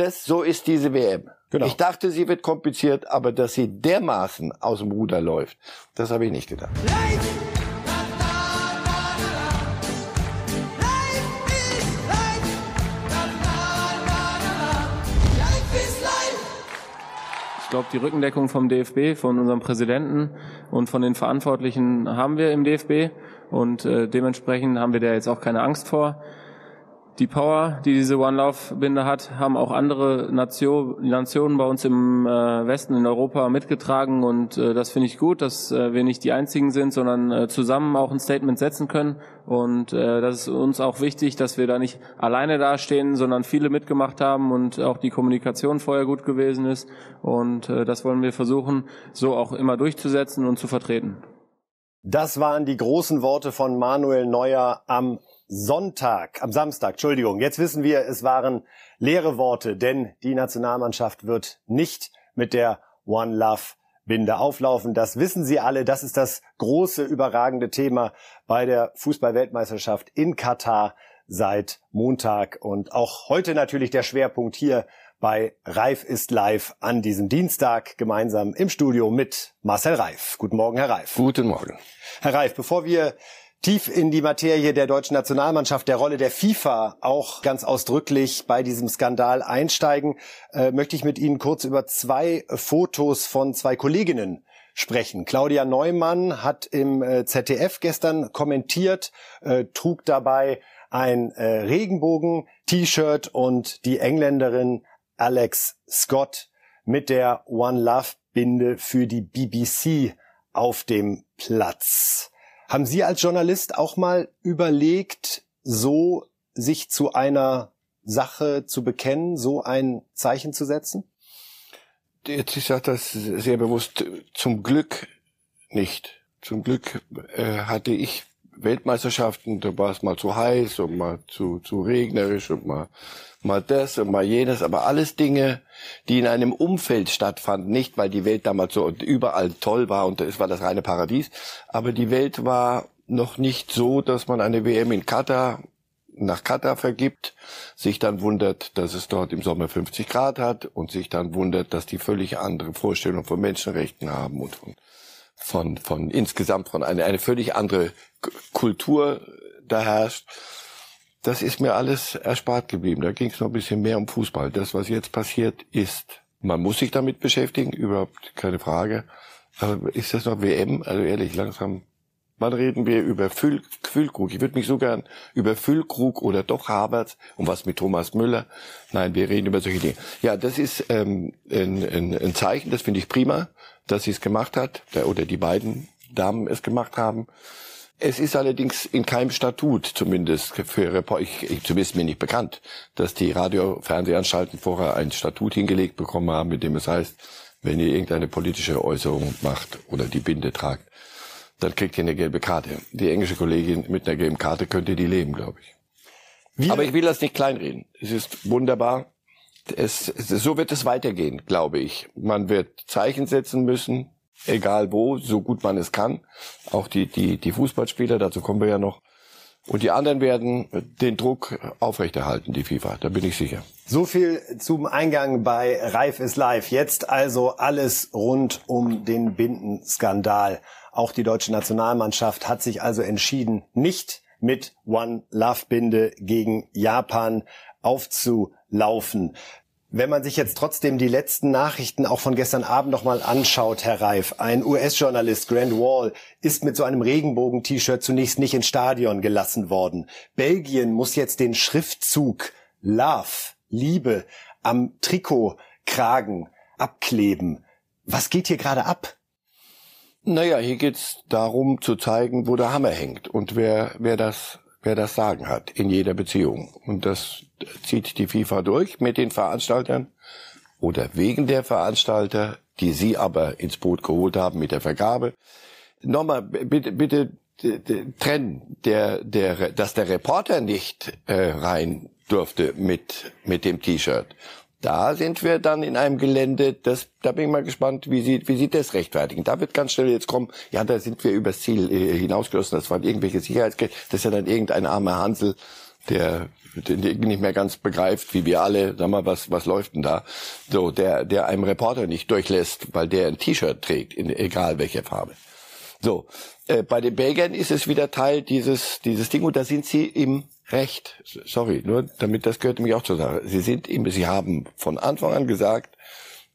Das, so ist diese WM. Genau. Ich dachte, sie wird kompliziert, aber dass sie dermaßen aus dem Ruder läuft, das habe ich nicht gedacht. Ich glaube, die Rückendeckung vom DFB, von unserem Präsidenten und von den Verantwortlichen haben wir im DFB und äh, dementsprechend haben wir da jetzt auch keine Angst vor die Power, die diese One Love Binde hat, haben auch andere Nation, Nationen bei uns im äh, Westen in Europa mitgetragen und äh, das finde ich gut, dass äh, wir nicht die einzigen sind, sondern äh, zusammen auch ein Statement setzen können und äh, das ist uns auch wichtig, dass wir da nicht alleine dastehen, sondern viele mitgemacht haben und auch die Kommunikation vorher gut gewesen ist und äh, das wollen wir versuchen, so auch immer durchzusetzen und zu vertreten. Das waren die großen Worte von Manuel Neuer am Sonntag, am Samstag, Entschuldigung. Jetzt wissen wir, es waren leere Worte, denn die Nationalmannschaft wird nicht mit der One Love Binde auflaufen. Das wissen Sie alle. Das ist das große, überragende Thema bei der Fußballweltmeisterschaft in Katar seit Montag und auch heute natürlich der Schwerpunkt hier bei Reif ist live an diesem Dienstag gemeinsam im Studio mit Marcel Reif. Guten Morgen, Herr Reif. Guten Morgen. Herr Reif, bevor wir tief in die Materie der deutschen Nationalmannschaft, der Rolle der FIFA auch ganz ausdrücklich bei diesem Skandal einsteigen, äh, möchte ich mit Ihnen kurz über zwei Fotos von zwei Kolleginnen sprechen. Claudia Neumann hat im äh, ZDF gestern kommentiert, äh, trug dabei ein äh, Regenbogen-T-Shirt und die Engländerin Alex Scott mit der One Love Binde für die BBC auf dem Platz. Haben Sie als Journalist auch mal überlegt, so sich zu einer Sache zu bekennen, so ein Zeichen zu setzen? Jetzt, ich sage das sehr bewusst, zum Glück nicht. Zum Glück äh, hatte ich Weltmeisterschaften, da war es mal zu heiß und mal zu, zu regnerisch und mal mal das und mal jenes, aber alles Dinge, die in einem Umfeld stattfanden, nicht weil die Welt damals so überall toll war und es war das reine Paradies, aber die Welt war noch nicht so, dass man eine WM in Katar nach Katar vergibt, sich dann wundert, dass es dort im Sommer 50 Grad hat und sich dann wundert, dass die völlig andere Vorstellung von Menschenrechten haben und von, von, von insgesamt von eine, eine völlig andere Kultur da herrscht das ist mir alles erspart geblieben. Da ging es noch ein bisschen mehr um Fußball. Das, was jetzt passiert, ist, man muss sich damit beschäftigen, überhaupt keine Frage. Aber ist das noch WM? Also ehrlich, langsam. Wann reden wir über Füll, Füllkrug? Ich würde mich so gern über Füllkrug oder doch Havertz und was mit Thomas Müller. Nein, wir reden über solche Dinge. Ja, das ist ähm, ein, ein, ein Zeichen, das finde ich prima, dass sie es gemacht hat, der, oder die beiden Damen es gemacht haben. Es ist allerdings in keinem Statut zumindest für Reporter, ich, ich, zumindest mir nicht bekannt, dass die Radio-Fernsehanstalten vorher ein Statut hingelegt bekommen haben, mit dem es heißt, wenn ihr irgendeine politische Äußerung macht oder die Binde tragt, dann kriegt ihr eine gelbe Karte. Die englische Kollegin mit einer gelben Karte könnte die leben, glaube ich. Wie Aber ich will das nicht kleinreden. Es ist wunderbar. Es, so wird es weitergehen, glaube ich. Man wird Zeichen setzen müssen, egal wo, so gut man es kann. Auch die, die, die Fußballspieler, dazu kommen wir ja noch. Und die anderen werden den Druck aufrechterhalten, die FIFA, da bin ich sicher. So viel zum Eingang bei Reif ist live. Jetzt also alles rund um den Bindenskandal. Auch die deutsche Nationalmannschaft hat sich also entschieden, nicht mit One Love Binde gegen Japan aufzulaufen. Wenn man sich jetzt trotzdem die letzten Nachrichten auch von gestern Abend nochmal anschaut, Herr Reif, ein US-Journalist, Grant Wall, ist mit so einem Regenbogen-T-Shirt zunächst nicht ins Stadion gelassen worden. Belgien muss jetzt den Schriftzug Love, Liebe, am Trikotkragen abkleben. Was geht hier gerade ab? Naja, hier geht's darum zu zeigen, wo der Hammer hängt und wer, wer das wer das Sagen hat in jeder Beziehung. Und das zieht die FIFA durch mit den Veranstaltern oder wegen der Veranstalter, die sie aber ins Boot geholt haben mit der Vergabe. Nochmal, bitte, bitte trennen, der, der, dass der Reporter nicht äh, rein durfte mit, mit dem T-Shirt da sind wir dann in einem Gelände, das, da bin ich mal gespannt, wie Sie, wie Sie das rechtfertigen. Da wird ganz schnell jetzt kommen, ja, da sind wir übers Ziel äh, hinausgeschossen, das waren irgendwelche Sicherheitsgeld, das ist ja dann irgendein armer Hansel, der nicht mehr ganz begreift, wie wir alle, sag mal, was, was läuft denn da? So, der, der einem Reporter nicht durchlässt, weil der ein T-Shirt trägt, in, egal welcher Farbe. So, äh, bei den Belgiern ist es wieder Teil dieses, dieses Ding und da sind sie im Recht. Sorry, nur damit das gehört nämlich auch zur Sache. Sie sind im, sie haben von Anfang an gesagt,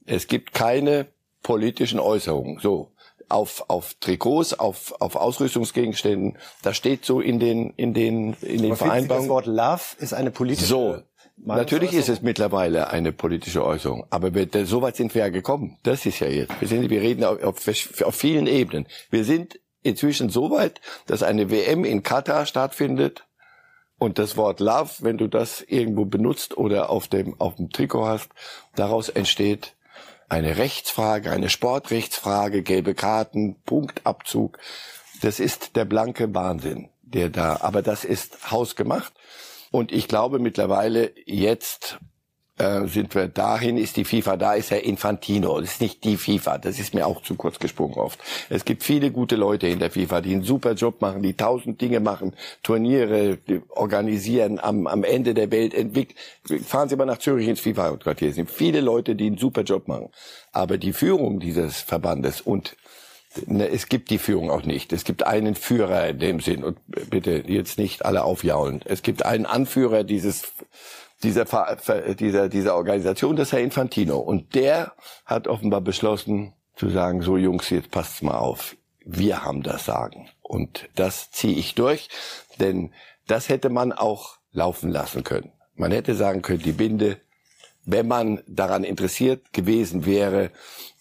es gibt keine politischen Äußerungen. So, auf, auf Trikots, auf, auf Ausrüstungsgegenständen. Das steht so in den, in den, in den Vereinbarungen. Das Wort Love ist eine politische. So. Natürlich ist es mittlerweile eine politische Äußerung, aber wir, so weit sind wir ja gekommen. Das ist ja jetzt. Wir, sind, wir reden auf, auf, auf vielen Ebenen. Wir sind inzwischen so weit, dass eine WM in Katar stattfindet und das Wort Love, wenn du das irgendwo benutzt oder auf dem, auf dem Trikot hast, daraus entsteht eine Rechtsfrage, eine Sportrechtsfrage, gelbe Karten, Punktabzug. Das ist der blanke Wahnsinn, der da, aber das ist hausgemacht. Und ich glaube mittlerweile jetzt äh, sind wir dahin, ist die FIFA da, ist Herr Infantino. Das ist nicht die FIFA, das ist mir auch zu kurz gesprungen oft. Es gibt viele gute Leute in der FIFA, die einen super Job machen, die tausend Dinge machen, Turniere organisieren, am, am Ende der Welt entwickeln. Fahren Sie mal nach Zürich ins FIFA-Quartier. Es sind viele Leute, die einen super Job machen. Aber die Führung dieses Verbandes und ne, es gibt die Führung auch nicht. Es gibt einen Führer in dem Sinn und bitte jetzt nicht alle aufjaulen. Es gibt einen Anführer dieses dieser, dieser, dieser Organisation, das ist Herr Infantino. Und der hat offenbar beschlossen zu sagen, so Jungs, jetzt passt's mal auf. Wir haben das Sagen. Und das ziehe ich durch, denn das hätte man auch laufen lassen können. Man hätte sagen können, die Binde, wenn man daran interessiert gewesen wäre,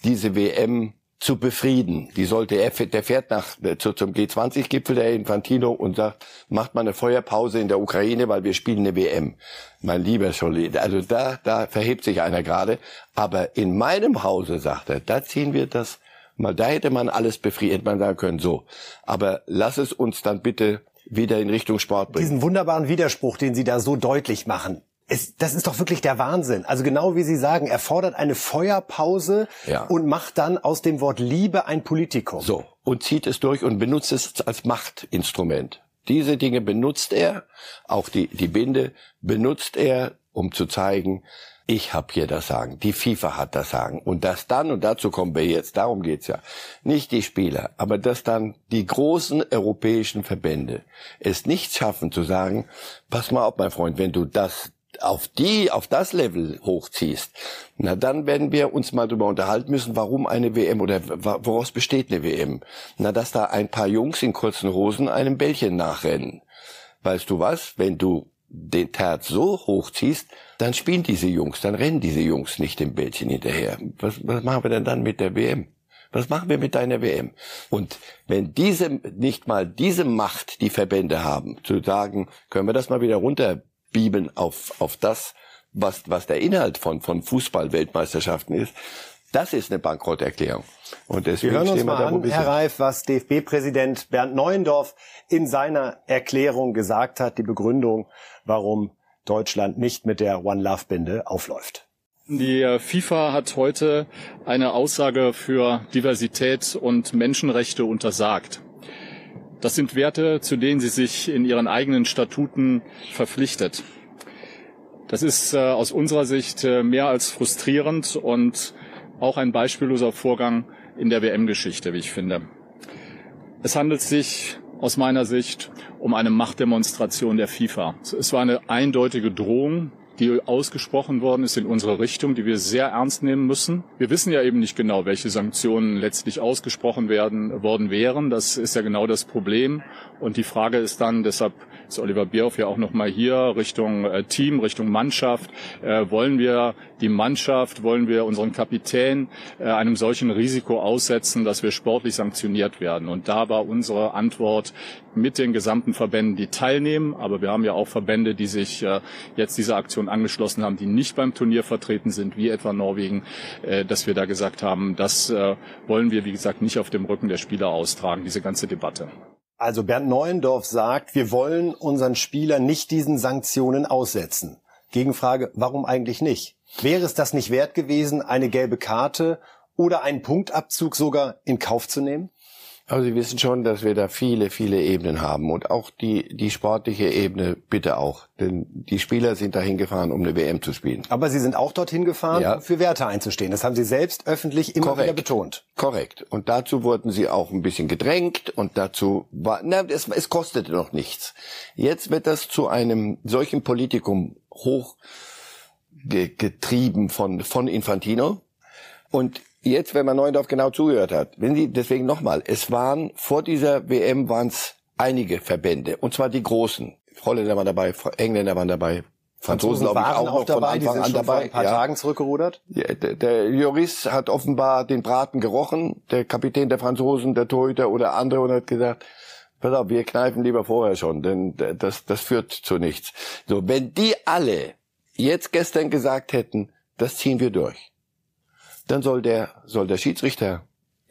diese WM zu befrieden. Die sollte er, der fährt nach zu, zum G20-Gipfel der Infantino und sagt, macht mal eine Feuerpause in der Ukraine, weil wir spielen eine WM. Mein lieber Scholli, also da, da verhebt sich einer gerade. Aber in meinem Hause, sagt er, da ziehen wir das mal, da hätte man alles befrieden, hätte man sagen können, so. Aber lass es uns dann bitte wieder in Richtung Sport bringen. Diesen wunderbaren Widerspruch, den Sie da so deutlich machen, es, das ist doch wirklich der Wahnsinn. Also genau wie Sie sagen, er fordert eine Feuerpause ja. und macht dann aus dem Wort Liebe ein Politikum. So, und zieht es durch und benutzt es als Machtinstrument. Diese Dinge benutzt er, auch die, die Binde benutzt er, um zu zeigen, ich habe hier das Sagen, die FIFA hat das Sagen. Und das dann, und dazu kommen wir jetzt, darum geht's ja, nicht die Spieler, aber dass dann die großen europäischen Verbände es nicht schaffen zu sagen, pass mal auf, mein Freund, wenn du das auf die, auf das Level hochziehst, na dann werden wir uns mal darüber unterhalten müssen, warum eine WM oder woraus besteht eine WM. Na, dass da ein paar Jungs in kurzen Hosen einem Bällchen nachrennen. Weißt du was? Wenn du den Terz so hochziehst, dann spielen diese Jungs, dann rennen diese Jungs nicht dem Bällchen hinterher. Was, was machen wir denn dann mit der WM? Was machen wir mit deiner WM? Und wenn diese, nicht mal diese Macht die Verbände haben, zu sagen, können wir das mal wieder runter Bibeln auf, auf das, was, was der Inhalt von, von Fußball-Weltmeisterschaften ist, das ist eine Bankrotterklärung. Und deswegen Wir hören uns mal an, Herr Reif, was DFB-Präsident Bernd Neuendorf in seiner Erklärung gesagt hat, die Begründung, warum Deutschland nicht mit der One Love Binde aufläuft. Die äh, FIFA hat heute eine Aussage für Diversität und Menschenrechte untersagt. Das sind Werte, zu denen sie sich in ihren eigenen Statuten verpflichtet. Das ist äh, aus unserer Sicht äh, mehr als frustrierend und auch ein beispielloser Vorgang in der WM-Geschichte, wie ich finde. Es handelt sich aus meiner Sicht um eine Machtdemonstration der FIFA. Es war eine eindeutige Drohung die ausgesprochen worden ist in unsere Richtung, die wir sehr ernst nehmen müssen. Wir wissen ja eben nicht genau, welche Sanktionen letztlich ausgesprochen werden worden wären. Das ist ja genau das Problem. Und die Frage ist dann, deshalb ist Oliver Bierhoff ja auch nochmal hier Richtung äh, Team, Richtung Mannschaft. Äh, wollen wir die Mannschaft, wollen wir unseren Kapitän äh, einem solchen Risiko aussetzen, dass wir sportlich sanktioniert werden? Und da war unsere Antwort mit den gesamten Verbänden, die teilnehmen. Aber wir haben ja auch Verbände, die sich äh, jetzt dieser Aktion angeschlossen haben, die nicht beim Turnier vertreten sind, wie etwa Norwegen, äh, dass wir da gesagt haben, das äh, wollen wir, wie gesagt, nicht auf dem Rücken der Spieler austragen, diese ganze Debatte. Also Bernd Neuendorf sagt, wir wollen unseren Spielern nicht diesen Sanktionen aussetzen. Gegenfrage, warum eigentlich nicht? Wäre es das nicht wert gewesen, eine gelbe Karte oder einen Punktabzug sogar in Kauf zu nehmen? Aber Sie wissen schon, dass wir da viele, viele Ebenen haben und auch die, die sportliche Ebene bitte auch. Denn die Spieler sind dahin gefahren, um eine WM zu spielen. Aber Sie sind auch dorthin gefahren, ja. um für Werte einzustehen. Das haben Sie selbst öffentlich immer Korrekt. wieder betont. Korrekt. Und dazu wurden Sie auch ein bisschen gedrängt und dazu war, na, es, es kostete noch nichts. Jetzt wird das zu einem solchen Politikum hoch getrieben von, von Infantino. Und jetzt, wenn man Neuendorf genau zugehört hat, wenn Sie, deswegen nochmal, es waren, vor dieser WM waren es einige Verbände, und zwar die großen. Holländer waren dabei, Engländer waren dabei, Franzosen, glaube ich, auch, auch noch dabei, von Anfang an dabei. Vor ein paar ja. Tagen zurückgerudert. Ja, der, der Joris hat offenbar den Braten gerochen, der Kapitän der Franzosen, der Torhüter oder andere und hat gesagt, pass auf, wir kneifen lieber vorher schon, denn das, das führt zu nichts. So, wenn die alle jetzt gestern gesagt hätten, das ziehen wir durch, dann soll der, soll der Schiedsrichter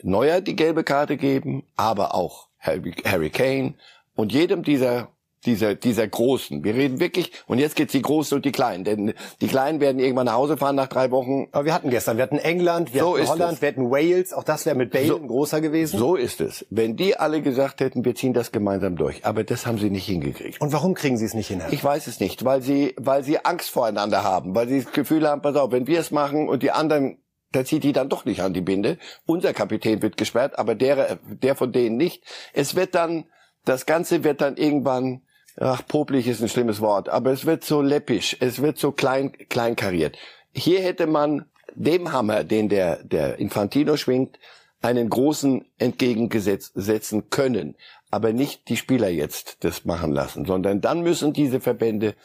Neuer die gelbe Karte geben, aber auch Harry, Harry Kane und jedem dieser dieser, dieser Großen. Wir reden wirklich, und jetzt geht's die Großen und die Kleinen, denn die Kleinen werden irgendwann nach Hause fahren nach drei Wochen. Aber wir hatten gestern, wir hatten England, wir so hatten Holland, es. wir hatten Wales, auch das wäre mit Bale so, ein großer gewesen. So ist es. Wenn die alle gesagt hätten, wir ziehen das gemeinsam durch, aber das haben sie nicht hingekriegt. Und warum kriegen sie es nicht hin? Ich weiß es nicht, weil sie, weil sie Angst voreinander haben, weil sie das Gefühl haben, pass auf, wenn wir es machen und die anderen da zieht die dann doch nicht an die Binde. Unser Kapitän wird gesperrt, aber der, der von denen nicht. Es wird dann, das Ganze wird dann irgendwann, ach, popelig ist ein schlimmes Wort, aber es wird so läppisch, es wird so klein, kleinkariert. Hier hätte man dem Hammer, den der, der Infantino schwingt, einen großen entgegensetzen können, aber nicht die Spieler jetzt das machen lassen, sondern dann müssen diese Verbände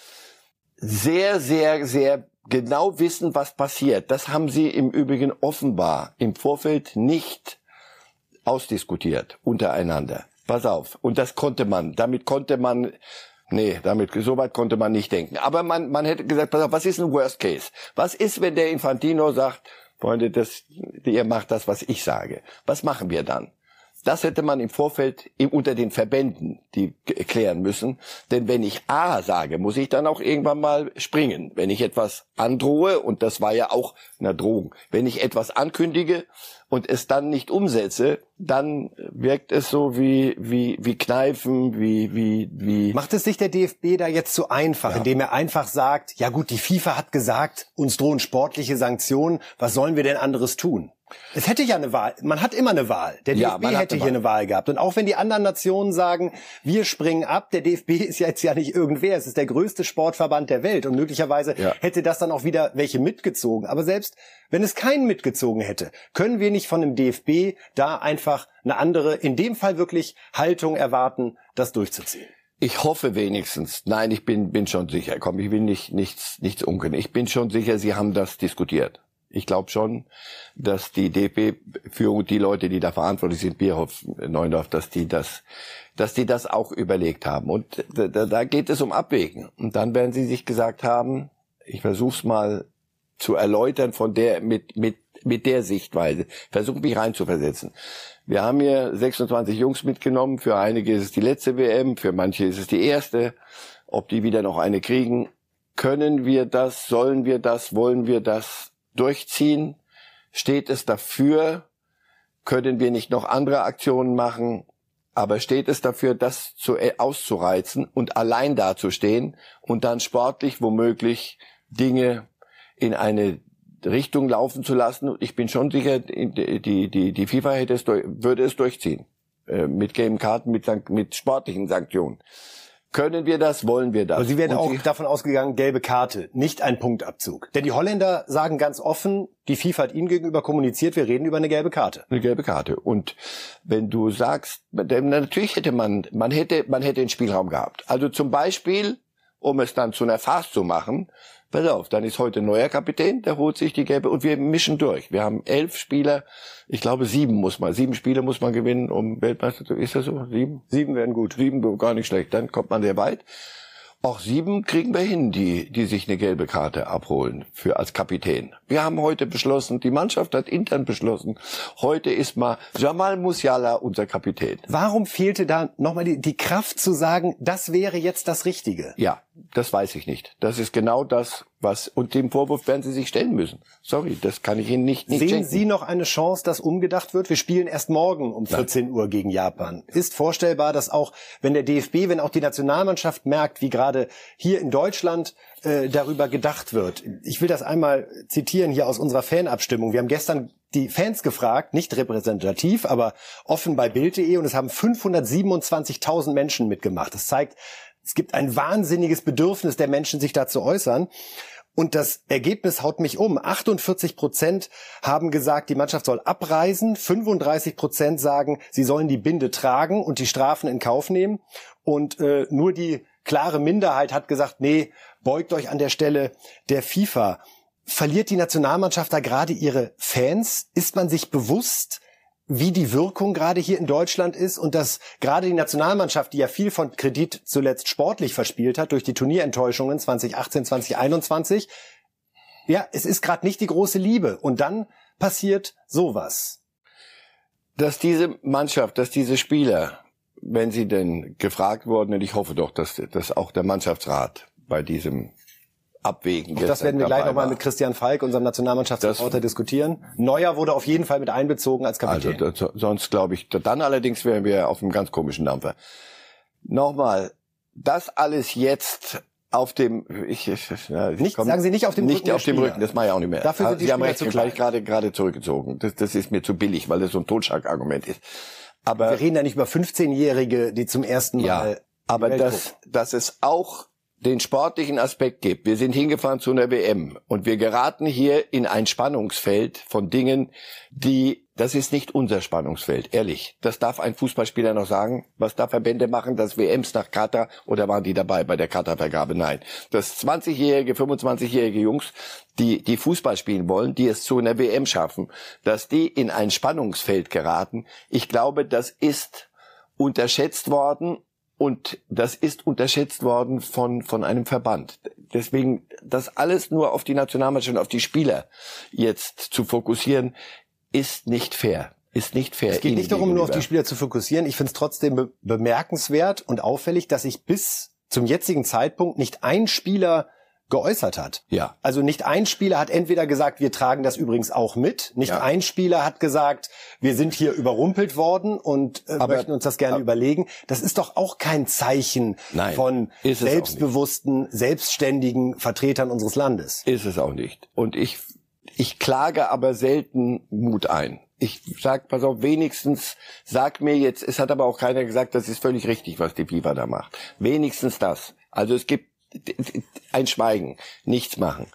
sehr, sehr, sehr genau wissen, was passiert. Das haben sie im Übrigen offenbar im Vorfeld nicht ausdiskutiert untereinander. Pass auf. Und das konnte man. Damit konnte man, nee, damit, so weit konnte man nicht denken. Aber man, man hätte gesagt, pass auf, was ist ein Worst Case? Was ist, wenn der Infantino sagt, Freunde, das, ihr macht das, was ich sage? Was machen wir dann? Das hätte man im Vorfeld unter den Verbänden die klären müssen. Denn wenn ich A sage, muss ich dann auch irgendwann mal springen. Wenn ich etwas androhe, und das war ja auch eine Drohung, wenn ich etwas ankündige und es dann nicht umsetze, dann wirkt es so wie, wie, wie Kneifen, wie, wie, wie. Macht es sich der DFB da jetzt zu einfach, ja. indem er einfach sagt, ja gut, die FIFA hat gesagt, uns drohen sportliche Sanktionen, was sollen wir denn anderes tun? Es hätte ja eine Wahl. Man hat immer eine Wahl. Der DFB ja, hätte hier eine Wahl gehabt. Und auch wenn die anderen Nationen sagen, wir springen ab, der DFB ist jetzt ja nicht irgendwer. Es ist der größte Sportverband der Welt. Und möglicherweise ja. hätte das dann auch wieder welche mitgezogen. Aber selbst wenn es keinen mitgezogen hätte, können wir nicht von dem DFB da einfach eine andere, in dem Fall wirklich Haltung erwarten, das durchzuziehen. Ich hoffe wenigstens. Nein, ich bin, bin schon sicher. Komm, ich will nicht, nichts, nichts unkennen. Ich bin schon sicher, Sie haben das diskutiert. Ich glaube schon, dass die DP-Führung, die Leute, die da verantwortlich sind, Bierhoff, Neundorf, dass die das, dass die das auch überlegt haben. Und da, da geht es um Abwägen. Und dann werden sie sich gesagt haben, ich versuch's mal zu erläutern von der, mit, mit, mit der Sichtweise. Versuche mich reinzuversetzen. Wir haben hier 26 Jungs mitgenommen. Für einige ist es die letzte WM, für manche ist es die erste. Ob die wieder noch eine kriegen, können wir das, sollen wir das, wollen wir das? Durchziehen? Steht es dafür? Können wir nicht noch andere Aktionen machen? Aber steht es dafür, das zu, äh, auszureizen und allein dazustehen und dann sportlich womöglich Dinge in eine Richtung laufen zu lassen? Ich bin schon sicher, die, die, die FIFA hätte es, würde es durchziehen. Äh, mit gelben Karten, mit, mit sportlichen Sanktionen. Können wir das? Wollen wir das? Aber Sie werden Und auch Sie davon ausgegangen, gelbe Karte, nicht ein Punktabzug. Denn die Holländer sagen ganz offen, die FIFA hat ihnen gegenüber kommuniziert, wir reden über eine gelbe Karte. Eine gelbe Karte. Und wenn du sagst, natürlich hätte man, man hätte, man hätte den Spielraum gehabt. Also zum Beispiel, um es dann zu einer Farce zu machen, pass auf, dann ist heute neuer Kapitän, der holt sich die gelbe und wir mischen durch. Wir haben elf Spieler, ich glaube sieben muss man, sieben Spiele muss man gewinnen, um Weltmeister zu, ist das so? Sieben? Sieben wären gut. Sieben gar nicht schlecht, dann kommt man sehr weit. Auch sieben kriegen wir hin, die, die sich eine gelbe Karte abholen für als Kapitän. Wir haben heute beschlossen, die Mannschaft hat intern beschlossen, heute ist mal Jamal Musiala unser Kapitän. Warum fehlte da nochmal die, die Kraft zu sagen, das wäre jetzt das Richtige? Ja, das weiß ich nicht. Das ist genau das, was, und dem Vorwurf werden Sie sich stellen müssen. Sorry, das kann ich Ihnen nicht, nicht Sehen schenken. Sie noch eine Chance, dass umgedacht wird? Wir spielen erst morgen um 14 Nein. Uhr gegen Japan. Ist vorstellbar, dass auch, wenn der DFB, wenn auch die Nationalmannschaft merkt, wie gerade hier in Deutschland äh, darüber gedacht wird. Ich will das einmal zitieren hier aus unserer Fanabstimmung. Wir haben gestern die Fans gefragt, nicht repräsentativ, aber offen bei Bild.de und es haben 527.000 Menschen mitgemacht. Das zeigt, es gibt ein wahnsinniges Bedürfnis der Menschen, sich da zu äußern. Und das Ergebnis haut mich um. 48 Prozent haben gesagt, die Mannschaft soll abreisen. 35 Prozent sagen, sie sollen die Binde tragen und die Strafen in Kauf nehmen. Und äh, nur die klare Minderheit hat gesagt, nee, beugt euch an der Stelle der FIFA. Verliert die Nationalmannschaft da gerade ihre Fans? Ist man sich bewusst, wie die Wirkung gerade hier in Deutschland ist und dass gerade die Nationalmannschaft, die ja viel von Kredit zuletzt sportlich verspielt hat durch die Turnierenttäuschungen 2018, 2021, ja, es ist gerade nicht die große Liebe. Und dann passiert sowas. Dass diese Mannschaft, dass diese Spieler, wenn sie denn gefragt wurden, und ich hoffe doch, dass, dass auch der Mannschaftsrat bei diesem abwägen. Das werden wir gleich nochmal mit Christian Falk, unserem Nationalmannschaftsreporter, diskutieren. Neuer wurde auf jeden Fall mit einbezogen als Kapitän. Also das, sonst glaube ich, dann allerdings wären wir auf einem ganz komischen Dampfer. Nochmal, das alles jetzt auf dem ich, ja, ich nicht, komm, sagen Sie nicht auf dem nicht Rücken auf dem Rücken, das mache ich auch nicht mehr. Dafür sind die Sie haben recht, gleich gerade gerade zurückgezogen. Das, das ist mir zu billig, weil das so ein Totschlagargument ist. Aber wir reden ja nicht über 15-Jährige, die zum ersten Mal ja, aber das, dass es auch den sportlichen Aspekt gibt. Wir sind hingefahren zu einer WM und wir geraten hier in ein Spannungsfeld von Dingen, die, das ist nicht unser Spannungsfeld, ehrlich. Das darf ein Fußballspieler noch sagen. Was da Verbände machen, dass WMs nach Katar oder waren die dabei bei der Katar-Vergabe? Nein. Das 20-jährige, 25-jährige Jungs, die, die Fußball spielen wollen, die es zu einer WM schaffen, dass die in ein Spannungsfeld geraten. Ich glaube, das ist unterschätzt worden und das ist unterschätzt worden von, von einem Verband. Deswegen, das alles nur auf die Nationalmannschaft und auf die Spieler jetzt zu fokussieren, ist nicht fair. Ist nicht fair. Es geht nicht darum, nur auf die Spieler zu fokussieren. Ich finde es trotzdem be bemerkenswert und auffällig, dass sich bis zum jetzigen Zeitpunkt nicht ein Spieler geäußert hat. Ja. Also nicht ein Spieler hat entweder gesagt, wir tragen das übrigens auch mit. Nicht ja. ein Spieler hat gesagt, wir sind hier überrumpelt worden und äh, aber, möchten uns das gerne aber, überlegen. Das ist doch auch kein Zeichen nein, von selbstbewussten, selbstständigen Vertretern unseres Landes. Ist es auch nicht. Und ich, ich klage aber selten Mut ein. Ich sag, pass auf, wenigstens sag mir jetzt, es hat aber auch keiner gesagt, das ist völlig richtig, was die FIFA da macht. Wenigstens das. Also es gibt ein Schweigen, nichts machen.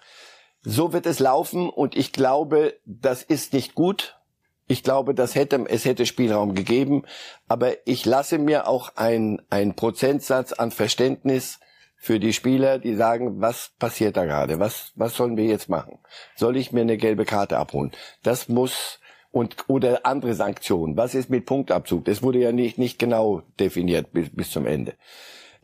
So wird es laufen und ich glaube, das ist nicht gut. Ich glaube, das hätte, es hätte Spielraum gegeben, aber ich lasse mir auch ein, ein Prozentsatz an Verständnis für die Spieler, die sagen, was passiert da gerade? Was, was sollen wir jetzt machen? Soll ich mir eine gelbe Karte abholen? Das muss, und, oder andere Sanktionen. Was ist mit Punktabzug? Das wurde ja nicht, nicht genau definiert bis, bis zum Ende.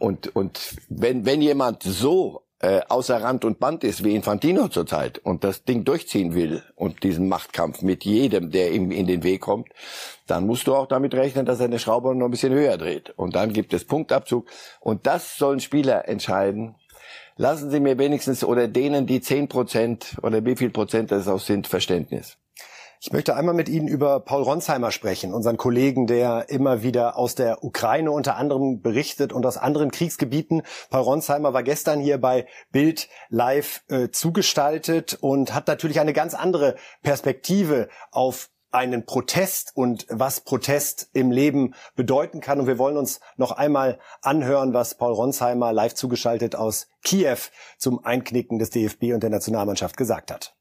Und, und wenn, wenn jemand so äh, außer Rand und Band ist wie Infantino zurzeit und das Ding durchziehen will und diesen Machtkampf mit jedem, der ihm in den Weg kommt, dann musst du auch damit rechnen, dass er eine Schraube noch ein bisschen höher dreht. Und dann gibt es Punktabzug. Und das sollen Spieler entscheiden. Lassen Sie mir wenigstens oder denen, die zehn Prozent oder wie viel Prozent das auch sind, Verständnis. Ich möchte einmal mit Ihnen über Paul Ronsheimer sprechen, unseren Kollegen, der immer wieder aus der Ukraine unter anderem berichtet und aus anderen Kriegsgebieten. Paul Ronsheimer war gestern hier bei Bild Live äh, zugestaltet und hat natürlich eine ganz andere Perspektive auf einen Protest und was Protest im Leben bedeuten kann. Und wir wollen uns noch einmal anhören, was Paul Ronsheimer live zugeschaltet aus Kiew zum Einknicken des DFB und der Nationalmannschaft gesagt hat.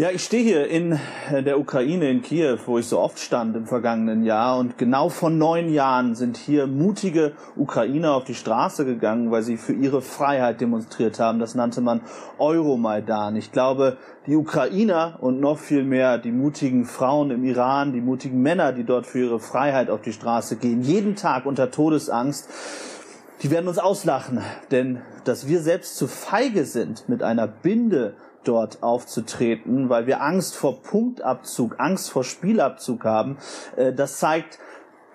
Ja, ich stehe hier in äh, der Ukraine, in Kiew, wo ich so oft stand im vergangenen Jahr. Und genau vor neun Jahren sind hier mutige Ukrainer auf die Straße gegangen, weil sie für ihre Freiheit demonstriert haben. Das nannte man Euromaidan. Ich glaube, die Ukrainer und noch viel mehr die mutigen Frauen im Iran, die mutigen Männer, die dort für ihre Freiheit auf die Straße gehen, jeden Tag unter Todesangst, die werden uns auslachen. Denn dass wir selbst zu feige sind, mit einer Binde dort aufzutreten, weil wir Angst vor Punktabzug, Angst vor Spielabzug haben. Äh, das zeigt,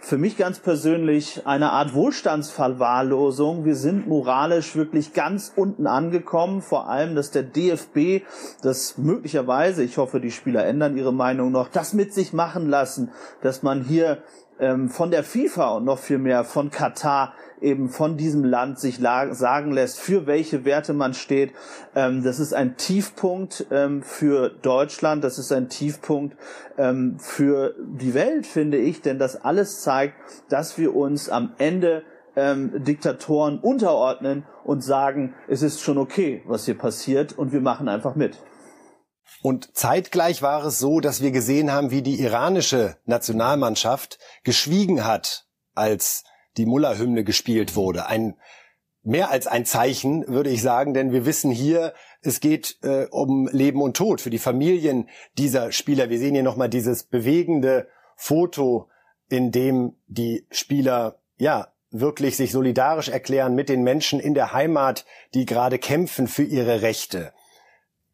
für mich ganz persönlich eine Art Wohlstandsverwahrlosung. Wir sind moralisch wirklich ganz unten angekommen. Vor allem, dass der DFB das möglicherweise, ich hoffe, die Spieler ändern ihre Meinung noch, das mit sich machen lassen, dass man hier ähm, von der FIFA und noch viel mehr von Katar eben von diesem Land sich sagen lässt, für welche Werte man steht. Ähm, das ist ein Tiefpunkt ähm, für Deutschland, das ist ein Tiefpunkt ähm, für die Welt, finde ich, denn das alles zeigt, dass wir uns am Ende ähm, Diktatoren unterordnen und sagen, es ist schon okay, was hier passiert und wir machen einfach mit. Und zeitgleich war es so, dass wir gesehen haben, wie die iranische Nationalmannschaft geschwiegen hat, als die Mullah-Hymne gespielt wurde. Ein mehr als ein Zeichen, würde ich sagen, denn wir wissen hier, es geht äh, um Leben und Tod für die Familien dieser Spieler. Wir sehen hier nochmal dieses bewegende Foto, in dem die Spieler, ja, wirklich sich solidarisch erklären mit den Menschen in der Heimat, die gerade kämpfen für ihre Rechte.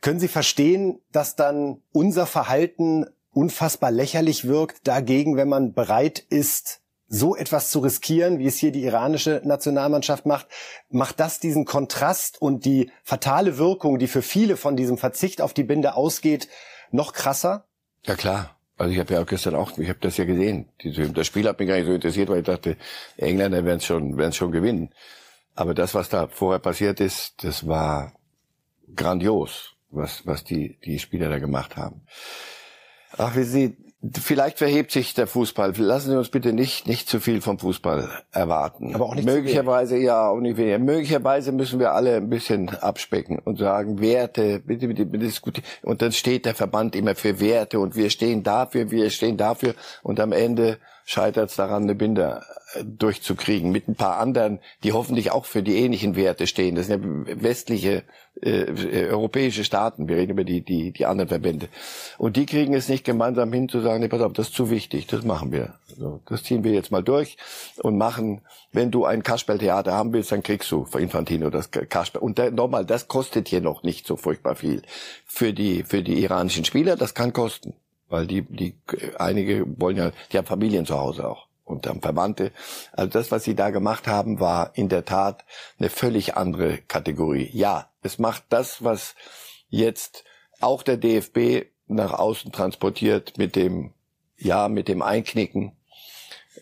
Können Sie verstehen, dass dann unser Verhalten unfassbar lächerlich wirkt dagegen, wenn man bereit ist, so etwas zu riskieren, wie es hier die iranische Nationalmannschaft macht, macht das diesen Kontrast und die fatale Wirkung, die für viele von diesem Verzicht auf die Binde ausgeht, noch krasser? Ja klar. Also ich habe ja auch gestern auch, ich habe das ja gesehen. Das Spiel hat mich gar nicht so interessiert, weil ich dachte, Engländer werden es schon, werden schon gewinnen. Aber das, was da vorher passiert ist, das war grandios, was, was die, die Spieler da gemacht haben. Ach, wie Sie, Vielleicht verhebt sich der Fußball. Lassen Sie uns bitte nicht nicht zu viel vom Fußball erwarten. Aber auch nicht möglicherweise ja auch nicht weniger. Möglicherweise müssen wir alle ein bisschen abspecken und sagen Werte. Bitte bitte bitte diskutieren. Und dann steht der Verband immer für Werte und wir stehen dafür, wir stehen dafür und am Ende scheitert es daran, eine Binde äh, durchzukriegen mit ein paar anderen, die hoffentlich auch für die ähnlichen Werte stehen. Das sind ja westliche äh, europäische Staaten. Wir reden über die, die, die anderen Verbände. Und die kriegen es nicht gemeinsam hin zu sagen, nee, pass auf, das ist zu wichtig, das machen wir. So, das ziehen wir jetzt mal durch und machen, wenn du ein Kasperltheater haben willst, dann kriegst du für Infantino das Kasperl. Und nochmal, das kostet hier noch nicht so furchtbar viel. Für die, für die iranischen Spieler, das kann kosten. Weil die, die, einige wollen ja, die haben Familien zu Hause auch und haben Verwandte. Also das, was sie da gemacht haben, war in der Tat eine völlig andere Kategorie. Ja, es macht das, was jetzt auch der DFB nach außen transportiert mit dem, ja, mit dem Einknicken,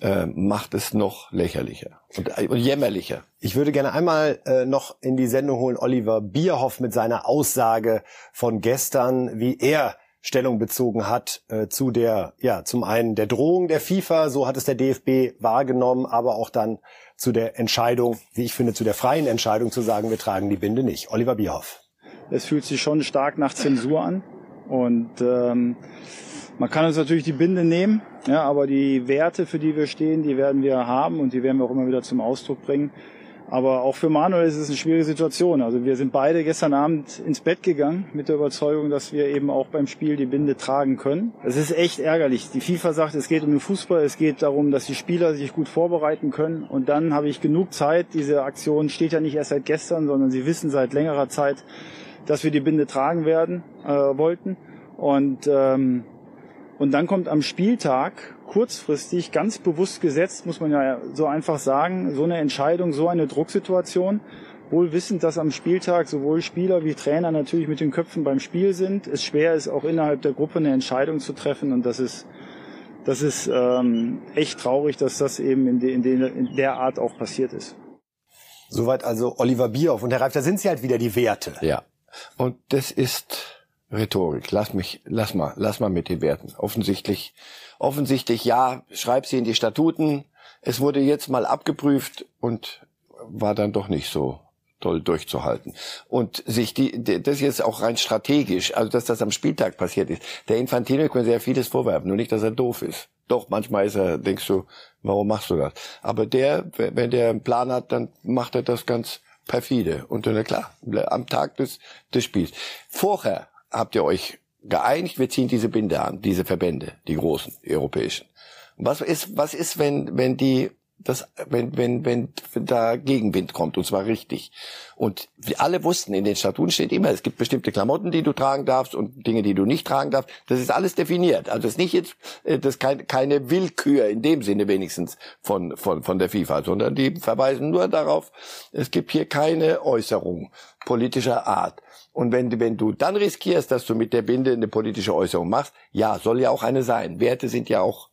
äh, macht es noch lächerlicher und, und jämmerlicher. Ich würde gerne einmal äh, noch in die Sendung holen Oliver Bierhoff mit seiner Aussage von gestern, wie er Stellung bezogen hat äh, zu der, ja, zum einen der Drohung der FIFA, so hat es der DFB wahrgenommen, aber auch dann zu der Entscheidung, wie ich finde, zu der freien Entscheidung zu sagen, wir tragen die Binde nicht. Oliver Bierhoff. Es fühlt sich schon stark nach Zensur an und ähm, man kann uns natürlich die Binde nehmen, ja, aber die Werte, für die wir stehen, die werden wir haben und die werden wir auch immer wieder zum Ausdruck bringen. Aber auch für Manuel ist es eine schwierige Situation. Also wir sind beide gestern Abend ins Bett gegangen mit der Überzeugung, dass wir eben auch beim Spiel die Binde tragen können. Es ist echt ärgerlich. Die FIFA sagt, es geht um den Fußball, es geht darum, dass die Spieler sich gut vorbereiten können. Und dann habe ich genug Zeit. Diese Aktion steht ja nicht erst seit gestern, sondern sie wissen seit längerer Zeit, dass wir die Binde tragen werden äh, wollten. Und ähm, und dann kommt am Spieltag kurzfristig, ganz bewusst gesetzt, muss man ja so einfach sagen, so eine Entscheidung, so eine Drucksituation, wohl wissend, dass am Spieltag sowohl Spieler wie Trainer natürlich mit den Köpfen beim Spiel sind, es schwer ist, auch innerhalb der Gruppe eine Entscheidung zu treffen und das ist das ist ähm, echt traurig, dass das eben in, de, in, de, in der Art auch passiert ist. Soweit also Oliver Bierhoff. Und Herr Reif, da sind sie halt wieder die Werte. Ja. Und das ist Rhetorik. Lass mich, lass mal, lass mal mit den Werten. Offensichtlich, offensichtlich ja, schreib sie in die Statuten. Es wurde jetzt mal abgeprüft und war dann doch nicht so toll durchzuhalten. Und sich die, das jetzt auch rein strategisch, also dass das am Spieltag passiert ist. Der Infantino kann sehr vieles vorwerfen, nur nicht, dass er doof ist. Doch, manchmal ist er, denkst du, warum machst du das? Aber der, wenn der einen Plan hat, dann macht er das ganz perfide. Und dann, klar, am Tag des, des Spiels. Vorher habt ihr euch geeinigt, wir ziehen diese Binde an, diese Verbände, die großen, die europäischen. Was ist, was ist, wenn, wenn die das, wenn, wenn, wenn da Gegenwind kommt, und zwar richtig. Und wir alle wussten, in den Statuten steht immer, es gibt bestimmte Klamotten, die du tragen darfst und Dinge, die du nicht tragen darfst. Das ist alles definiert. Also es ist nicht jetzt, äh, das ist kein, keine Willkür in dem Sinne wenigstens von, von, von der FIFA, sondern die verweisen nur darauf, es gibt hier keine Äußerung politischer Art. Und wenn, wenn du dann riskierst, dass du mit der Binde eine politische Äußerung machst, ja, soll ja auch eine sein. Werte sind ja auch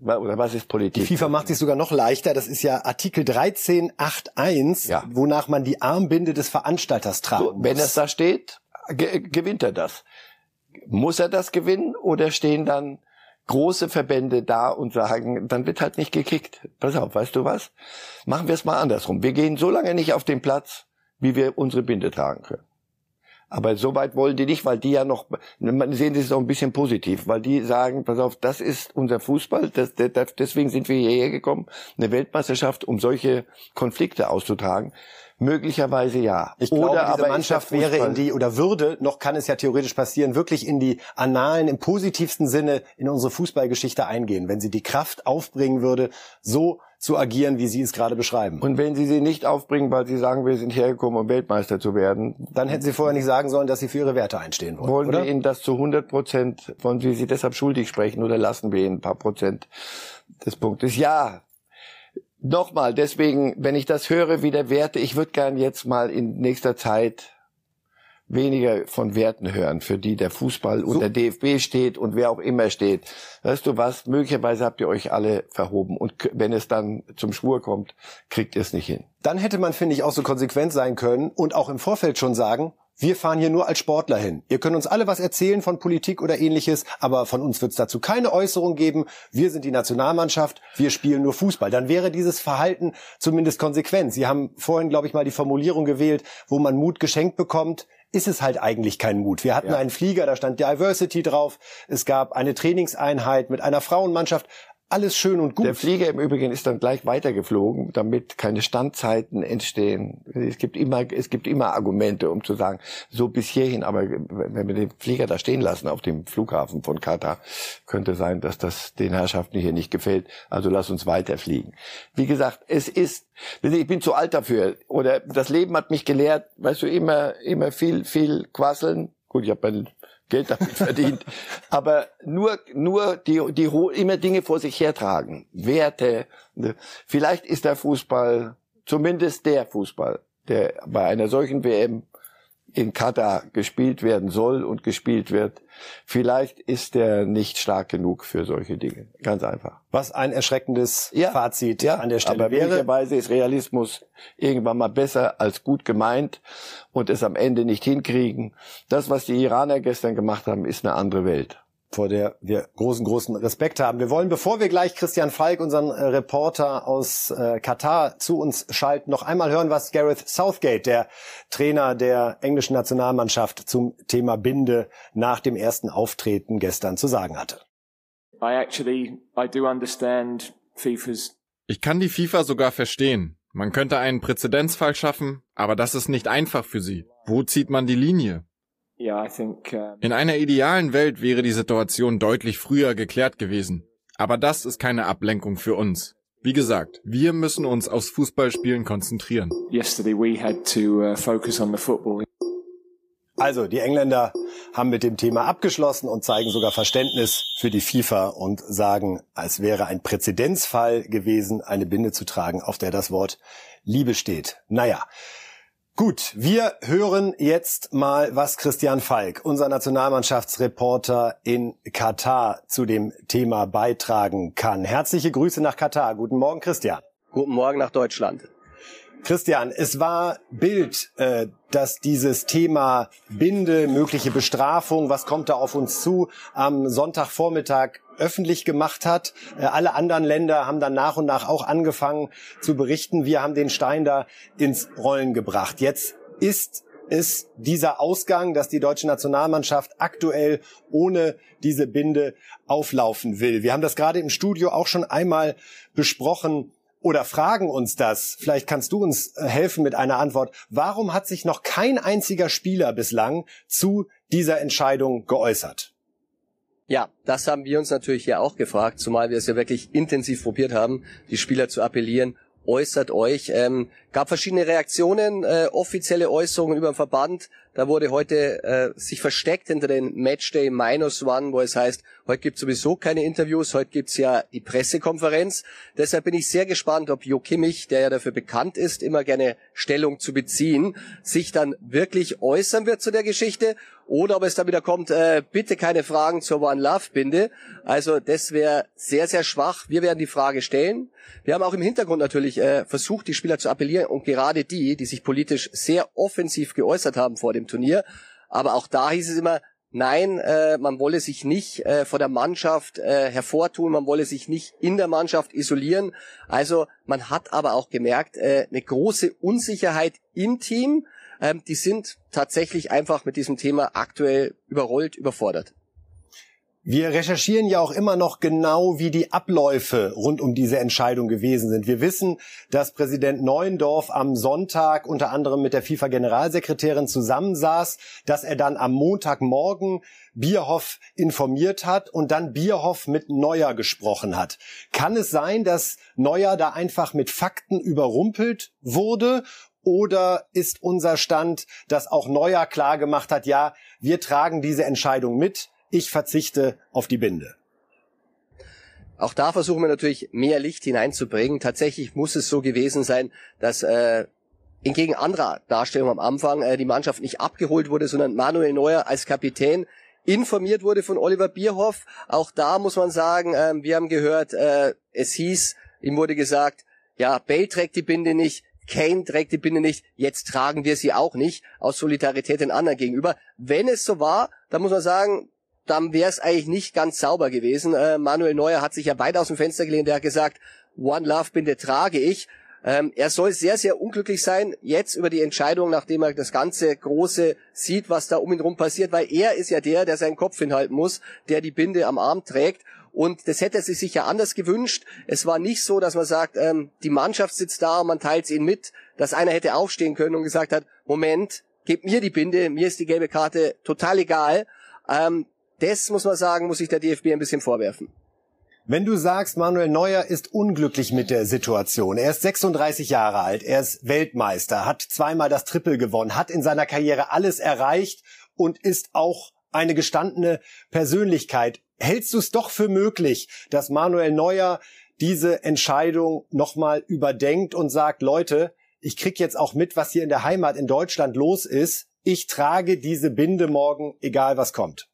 oder was ist Politik? Die FIFA macht sich sogar noch leichter. Das ist ja Artikel 1381, ja. wonach man die Armbinde des Veranstalters tragen so, muss. Wenn es da steht, ge gewinnt er das. Muss er das gewinnen oder stehen dann große Verbände da und sagen, dann wird halt nicht gekickt. Pass auf, weißt du was? Machen wir es mal andersrum. Wir gehen so lange nicht auf den Platz, wie wir unsere Binde tragen können. Aber so weit wollen die nicht, weil die ja noch, man sehen Sie es auch ein bisschen positiv, weil die sagen, pass auf, das ist unser Fußball, das, das, deswegen sind wir hierher gekommen, eine Weltmeisterschaft, um solche Konflikte auszutragen. Möglicherweise ja. Ich glaube, oder diese Mannschaft wäre in die oder würde, noch kann es ja theoretisch passieren, wirklich in die Annalen im positivsten Sinne in unsere Fußballgeschichte eingehen, wenn sie die Kraft aufbringen würde, so zu agieren, wie Sie es gerade beschreiben. Und wenn Sie sie nicht aufbringen, weil Sie sagen, wir sind hergekommen, um Weltmeister zu werden, dann hätten Sie vorher nicht sagen sollen, dass Sie für Ihre Werte einstehen wollen. Wollen oder? wir Ihnen das zu 100 Prozent, wollen wir Sie deshalb schuldig sprechen oder lassen wir Ihnen ein paar Prozent des Punktes? Ja, nochmal, deswegen, wenn ich das höre, wie der Werte, ich würde gern jetzt mal in nächster Zeit weniger von Werten hören, für die der Fußball so. und der DFB steht und wer auch immer steht. Weißt du was? Möglicherweise habt ihr euch alle verhoben und wenn es dann zum Schwur kommt, kriegt ihr es nicht hin. Dann hätte man, finde ich, auch so konsequent sein können und auch im Vorfeld schon sagen, wir fahren hier nur als Sportler hin. Ihr könnt uns alle was erzählen von Politik oder ähnliches, aber von uns wird es dazu keine Äußerung geben. Wir sind die Nationalmannschaft, wir spielen nur Fußball. Dann wäre dieses Verhalten zumindest konsequent. Sie haben vorhin, glaube ich, mal die Formulierung gewählt, wo man Mut geschenkt bekommt ist es halt eigentlich kein Mut. Wir hatten ja. einen Flieger, da stand Diversity drauf. Es gab eine Trainingseinheit mit einer Frauenmannschaft alles schön und gut. Der Flieger im Übrigen ist dann gleich weitergeflogen, damit keine Standzeiten entstehen. Es gibt immer, es gibt immer Argumente, um zu sagen, so bis hierhin. Aber wenn wir den Flieger da stehen lassen auf dem Flughafen von Katar, könnte sein, dass das den Herrschaften hier nicht gefällt. Also lass uns weiterfliegen. Wie gesagt, es ist, ich bin zu alt dafür. Oder das Leben hat mich gelehrt, weißt du, immer, immer viel, viel quasseln. Gut, ich habe Geld damit verdient. Aber nur, nur die, die immer Dinge vor sich hertragen. Werte. Ne? Vielleicht ist der Fußball, zumindest der Fußball, der bei einer solchen WM in Katar gespielt werden soll und gespielt wird, vielleicht ist er nicht stark genug für solche Dinge. Ganz einfach. Was ein erschreckendes ja, Fazit ja, an der Stelle aber wäre. Möglicherweise ist Realismus irgendwann mal besser als gut gemeint und es am Ende nicht hinkriegen. Das, was die Iraner gestern gemacht haben, ist eine andere Welt vor der wir großen, großen Respekt haben. Wir wollen, bevor wir gleich Christian Falk, unseren äh, Reporter aus äh, Katar, zu uns schalten, noch einmal hören, was Gareth Southgate, der Trainer der englischen Nationalmannschaft, zum Thema Binde nach dem ersten Auftreten gestern zu sagen hatte. I actually, I do understand FIFA's ich kann die FIFA sogar verstehen. Man könnte einen Präzedenzfall schaffen, aber das ist nicht einfach für sie. Wo zieht man die Linie? In einer idealen Welt wäre die Situation deutlich früher geklärt gewesen. Aber das ist keine Ablenkung für uns. Wie gesagt, wir müssen uns aufs Fußballspielen konzentrieren. Uh, also, die Engländer haben mit dem Thema abgeschlossen und zeigen sogar Verständnis für die FIFA und sagen, es wäre ein Präzedenzfall gewesen, eine Binde zu tragen, auf der das Wort Liebe steht. Naja, Gut, wir hören jetzt mal, was Christian Falk, unser Nationalmannschaftsreporter in Katar, zu dem Thema beitragen kann. Herzliche Grüße nach Katar. Guten Morgen, Christian. Guten Morgen nach Deutschland. Christian, es war Bild, äh, dass dieses Thema Binde, mögliche Bestrafung, was kommt da auf uns zu, am Sonntagvormittag öffentlich gemacht hat. Äh, alle anderen Länder haben dann nach und nach auch angefangen zu berichten. Wir haben den Stein da ins Rollen gebracht. Jetzt ist es dieser Ausgang, dass die deutsche Nationalmannschaft aktuell ohne diese Binde auflaufen will. Wir haben das gerade im Studio auch schon einmal besprochen oder fragen uns das. Vielleicht kannst du uns äh, helfen mit einer Antwort. Warum hat sich noch kein einziger Spieler bislang zu dieser Entscheidung geäußert? Ja, das haben wir uns natürlich hier auch gefragt, zumal wir es ja wirklich intensiv probiert haben, die Spieler zu appellieren äußert euch. Ähm, gab verschiedene Reaktionen, äh, offizielle Äußerungen über den Verband. Da wurde heute äh, sich versteckt hinter den Matchday Minus One, wo es heißt, heute gibt sowieso keine Interviews, heute gibt's ja die Pressekonferenz. Deshalb bin ich sehr gespannt, ob Jo Kimmich, der ja dafür bekannt ist, immer gerne Stellung zu beziehen, sich dann wirklich äußern wird zu der Geschichte oder ob es dann wieder kommt, äh, bitte keine Fragen zur One Love Binde. Also das wäre sehr, sehr schwach. Wir werden die Frage stellen. Wir haben auch im Hintergrund natürlich äh, versucht, die Spieler zu appellieren und gerade die, die sich politisch sehr offensiv geäußert haben vor dem Turnier. Aber auch da hieß es immer, nein, äh, man wolle sich nicht äh, vor der Mannschaft äh, hervortun, man wolle sich nicht in der Mannschaft isolieren. Also man hat aber auch gemerkt, äh, eine große Unsicherheit im Team ähm, die sind tatsächlich einfach mit diesem Thema aktuell überrollt, überfordert. Wir recherchieren ja auch immer noch genau, wie die Abläufe rund um diese Entscheidung gewesen sind. Wir wissen, dass Präsident Neuendorf am Sonntag unter anderem mit der FIFA-Generalsekretärin zusammensaß, dass er dann am Montagmorgen Bierhoff informiert hat und dann Bierhoff mit Neuer gesprochen hat. Kann es sein, dass Neuer da einfach mit Fakten überrumpelt wurde oder ist unser Stand, dass auch Neuer klar gemacht hat, ja, wir tragen diese Entscheidung mit, ich verzichte auf die Binde? Auch da versuchen wir natürlich mehr Licht hineinzubringen. Tatsächlich muss es so gewesen sein, dass äh, entgegen anderer Darstellungen am Anfang äh, die Mannschaft nicht abgeholt wurde, sondern Manuel Neuer als Kapitän informiert wurde von Oliver Bierhoff. Auch da muss man sagen, äh, wir haben gehört, äh, es hieß, ihm wurde gesagt, ja, Bell trägt die Binde nicht, Kane trägt die Binde nicht, jetzt tragen wir sie auch nicht, aus Solidarität den anderen gegenüber. Wenn es so war, dann muss man sagen, dann wäre es eigentlich nicht ganz sauber gewesen. Äh, Manuel Neuer hat sich ja beide aus dem Fenster gelehnt, der hat gesagt, One Love Binde trage ich. Ähm, er soll sehr, sehr unglücklich sein, jetzt über die Entscheidung, nachdem er das ganze Große sieht, was da um ihn rum passiert, weil er ist ja der, der seinen Kopf hinhalten muss, der die Binde am Arm trägt. Und das hätte er sich sicher anders gewünscht. Es war nicht so, dass man sagt, ähm, die Mannschaft sitzt da und man teilt es ihnen mit, dass einer hätte aufstehen können und gesagt hat, Moment, gebt mir die Binde, mir ist die gelbe Karte total egal. Ähm, das muss man sagen, muss sich der DFB ein bisschen vorwerfen. Wenn du sagst, Manuel Neuer ist unglücklich mit der Situation, er ist 36 Jahre alt, er ist Weltmeister, hat zweimal das Triple gewonnen, hat in seiner Karriere alles erreicht und ist auch eine gestandene Persönlichkeit. Hältst du es doch für möglich, dass Manuel Neuer diese Entscheidung nochmal überdenkt und sagt, Leute, ich krieg jetzt auch mit, was hier in der Heimat in Deutschland los ist. Ich trage diese Binde morgen, egal was kommt.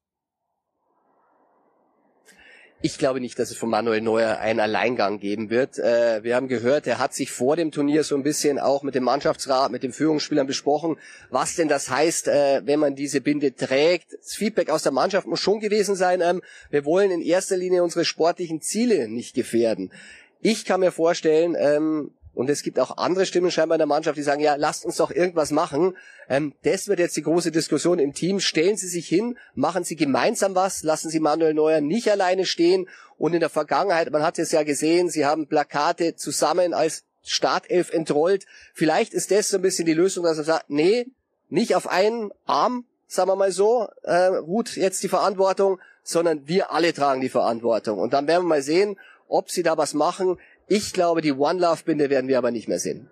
Ich glaube nicht, dass es von Manuel Neuer einen Alleingang geben wird. Äh, wir haben gehört, er hat sich vor dem Turnier so ein bisschen auch mit dem Mannschaftsrat, mit den Führungsspielern besprochen, was denn das heißt, äh, wenn man diese Binde trägt. Das Feedback aus der Mannschaft muss schon gewesen sein, ähm, wir wollen in erster Linie unsere sportlichen Ziele nicht gefährden. Ich kann mir vorstellen, ähm, und es gibt auch andere Stimmen scheinbar in der Mannschaft, die sagen, ja, lasst uns doch irgendwas machen. Ähm, das wird jetzt die große Diskussion im Team. Stellen Sie sich hin, machen Sie gemeinsam was, lassen Sie Manuel Neuer nicht alleine stehen. Und in der Vergangenheit, man hat es ja gesehen, Sie haben Plakate zusammen als Startelf entrollt. Vielleicht ist das so ein bisschen die Lösung, dass er sagt, nee, nicht auf einen Arm, sagen wir mal so, äh, ruht jetzt die Verantwortung, sondern wir alle tragen die Verantwortung. Und dann werden wir mal sehen, ob sie da was machen. Ich glaube, die One Love Binde werden wir aber nicht mehr sehen.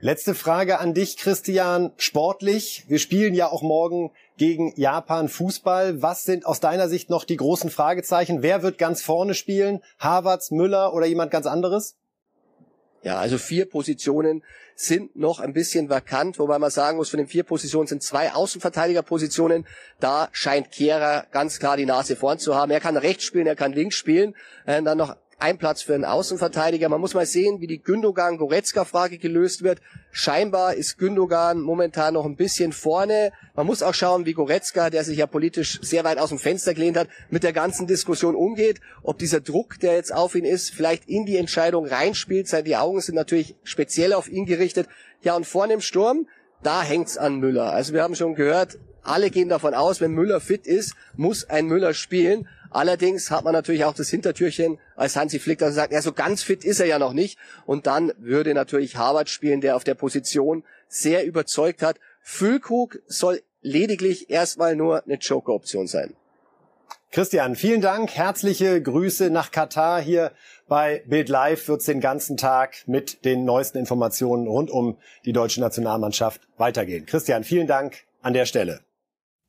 Letzte Frage an dich, Christian. Sportlich. Wir spielen ja auch morgen gegen Japan Fußball. Was sind aus deiner Sicht noch die großen Fragezeichen? Wer wird ganz vorne spielen? Havertz, Müller oder jemand ganz anderes? Ja, also vier Positionen sind noch ein bisschen vakant, wobei man sagen muss, von den vier Positionen sind zwei Außenverteidigerpositionen. Da scheint Kehrer ganz klar die Nase vorn zu haben. Er kann rechts spielen, er kann links spielen. Äh, dann noch ein Platz für einen Außenverteidiger. Man muss mal sehen, wie die Gündogan-Goretzka-Frage gelöst wird. Scheinbar ist Gündogan momentan noch ein bisschen vorne. Man muss auch schauen, wie Goretzka, der sich ja politisch sehr weit aus dem Fenster gelehnt hat, mit der ganzen Diskussion umgeht. Ob dieser Druck, der jetzt auf ihn ist, vielleicht in die Entscheidung reinspielt. Die Augen sind natürlich speziell auf ihn gerichtet. Ja, und vorne im Sturm, da hängt's an Müller. Also wir haben schon gehört, alle gehen davon aus, wenn Müller fit ist, muss ein Müller spielen. Allerdings hat man natürlich auch das Hintertürchen als Hansi Flick, dass er sagt, ja, so ganz fit ist er ja noch nicht. Und dann würde natürlich Harvard spielen, der auf der Position sehr überzeugt hat. Füllkrug soll lediglich erstmal nur eine Joker-Option sein. Christian, vielen Dank. Herzliche Grüße nach Katar. Hier bei Bild Live wird es den ganzen Tag mit den neuesten Informationen rund um die deutsche Nationalmannschaft weitergehen. Christian, vielen Dank an der Stelle.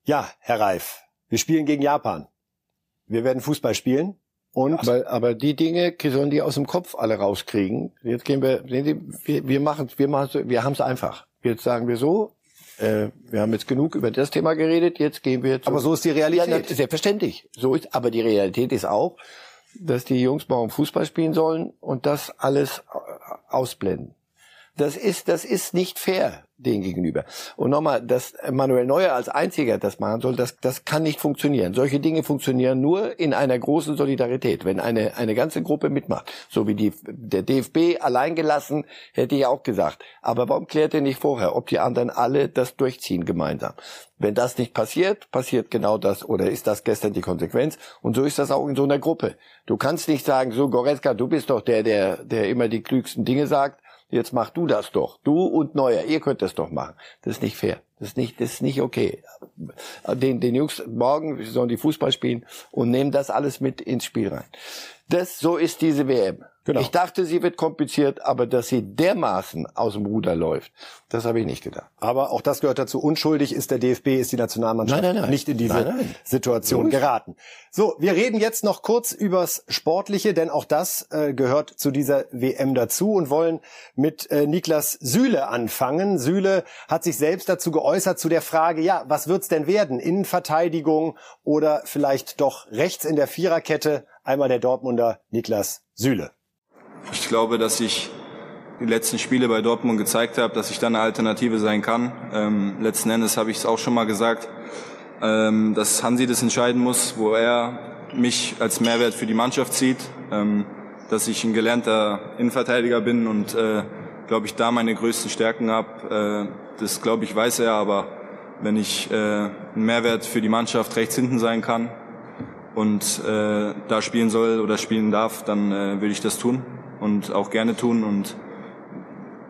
Ja, Herr Reif, wir spielen gegen Japan. Wir werden Fußball spielen. Und aber, aber die Dinge sollen die aus dem Kopf alle rauskriegen. Jetzt gehen wir, wir, wir machen, wir machen, wir haben es einfach. Jetzt sagen wir so, äh, wir haben jetzt genug über das Thema geredet, jetzt gehen wir zu. Aber so ist die Realität. Ja, selbstverständlich. So ist, aber die Realität ist auch, dass die Jungs morgen Fußball spielen sollen und das alles ausblenden. Das ist, das ist nicht fair den gegenüber. Und nochmal, dass Manuel Neuer als einziger das machen soll, das, das kann nicht funktionieren. Solche Dinge funktionieren nur in einer großen Solidarität, wenn eine, eine ganze Gruppe mitmacht. So wie die, der DFB alleingelassen, hätte ich auch gesagt. Aber warum klärt ihr nicht vorher, ob die anderen alle das durchziehen gemeinsam? Wenn das nicht passiert, passiert genau das oder ist das gestern die Konsequenz? Und so ist das auch in so einer Gruppe. Du kannst nicht sagen, so Goretzka, du bist doch der, der, der immer die klügsten Dinge sagt jetzt mach du das doch. Du und Neuer, ihr könnt das doch machen. Das ist nicht fair. Das ist nicht, das ist nicht okay. Den, den Jungs morgen sollen die Fußball spielen und nehmen das alles mit ins Spiel rein. Das, so ist diese WM. Genau. Ich dachte, sie wird kompliziert, aber dass sie dermaßen aus dem Ruder läuft, das habe ich nicht gedacht. Aber auch das gehört dazu. Unschuldig ist der DFB, ist die Nationalmannschaft nein, nein, nein. nicht in diese Situation geraten. So, wir reden jetzt noch kurz übers Sportliche, denn auch das äh, gehört zu dieser WM dazu und wollen mit äh, Niklas Süle anfangen. Süle hat sich selbst dazu geäußert zu der Frage, ja, was wird's denn werden? Innenverteidigung oder vielleicht doch rechts in der Viererkette? Einmal der Dortmunder Niklas Süle. Ich glaube, dass ich die letzten Spiele bei Dortmund gezeigt habe, dass ich da eine Alternative sein kann. Ähm, letzten Endes habe ich es auch schon mal gesagt, ähm, dass Hansi das entscheiden muss, wo er mich als Mehrwert für die Mannschaft zieht, ähm, dass ich ein gelernter Innenverteidiger bin und äh, glaube ich da meine größten Stärken habe. Äh, das glaube ich weiß er, aber wenn ich äh, ein Mehrwert für die Mannschaft rechts hinten sein kann und äh, da spielen soll oder spielen darf, dann äh, würde ich das tun und auch gerne tun. Und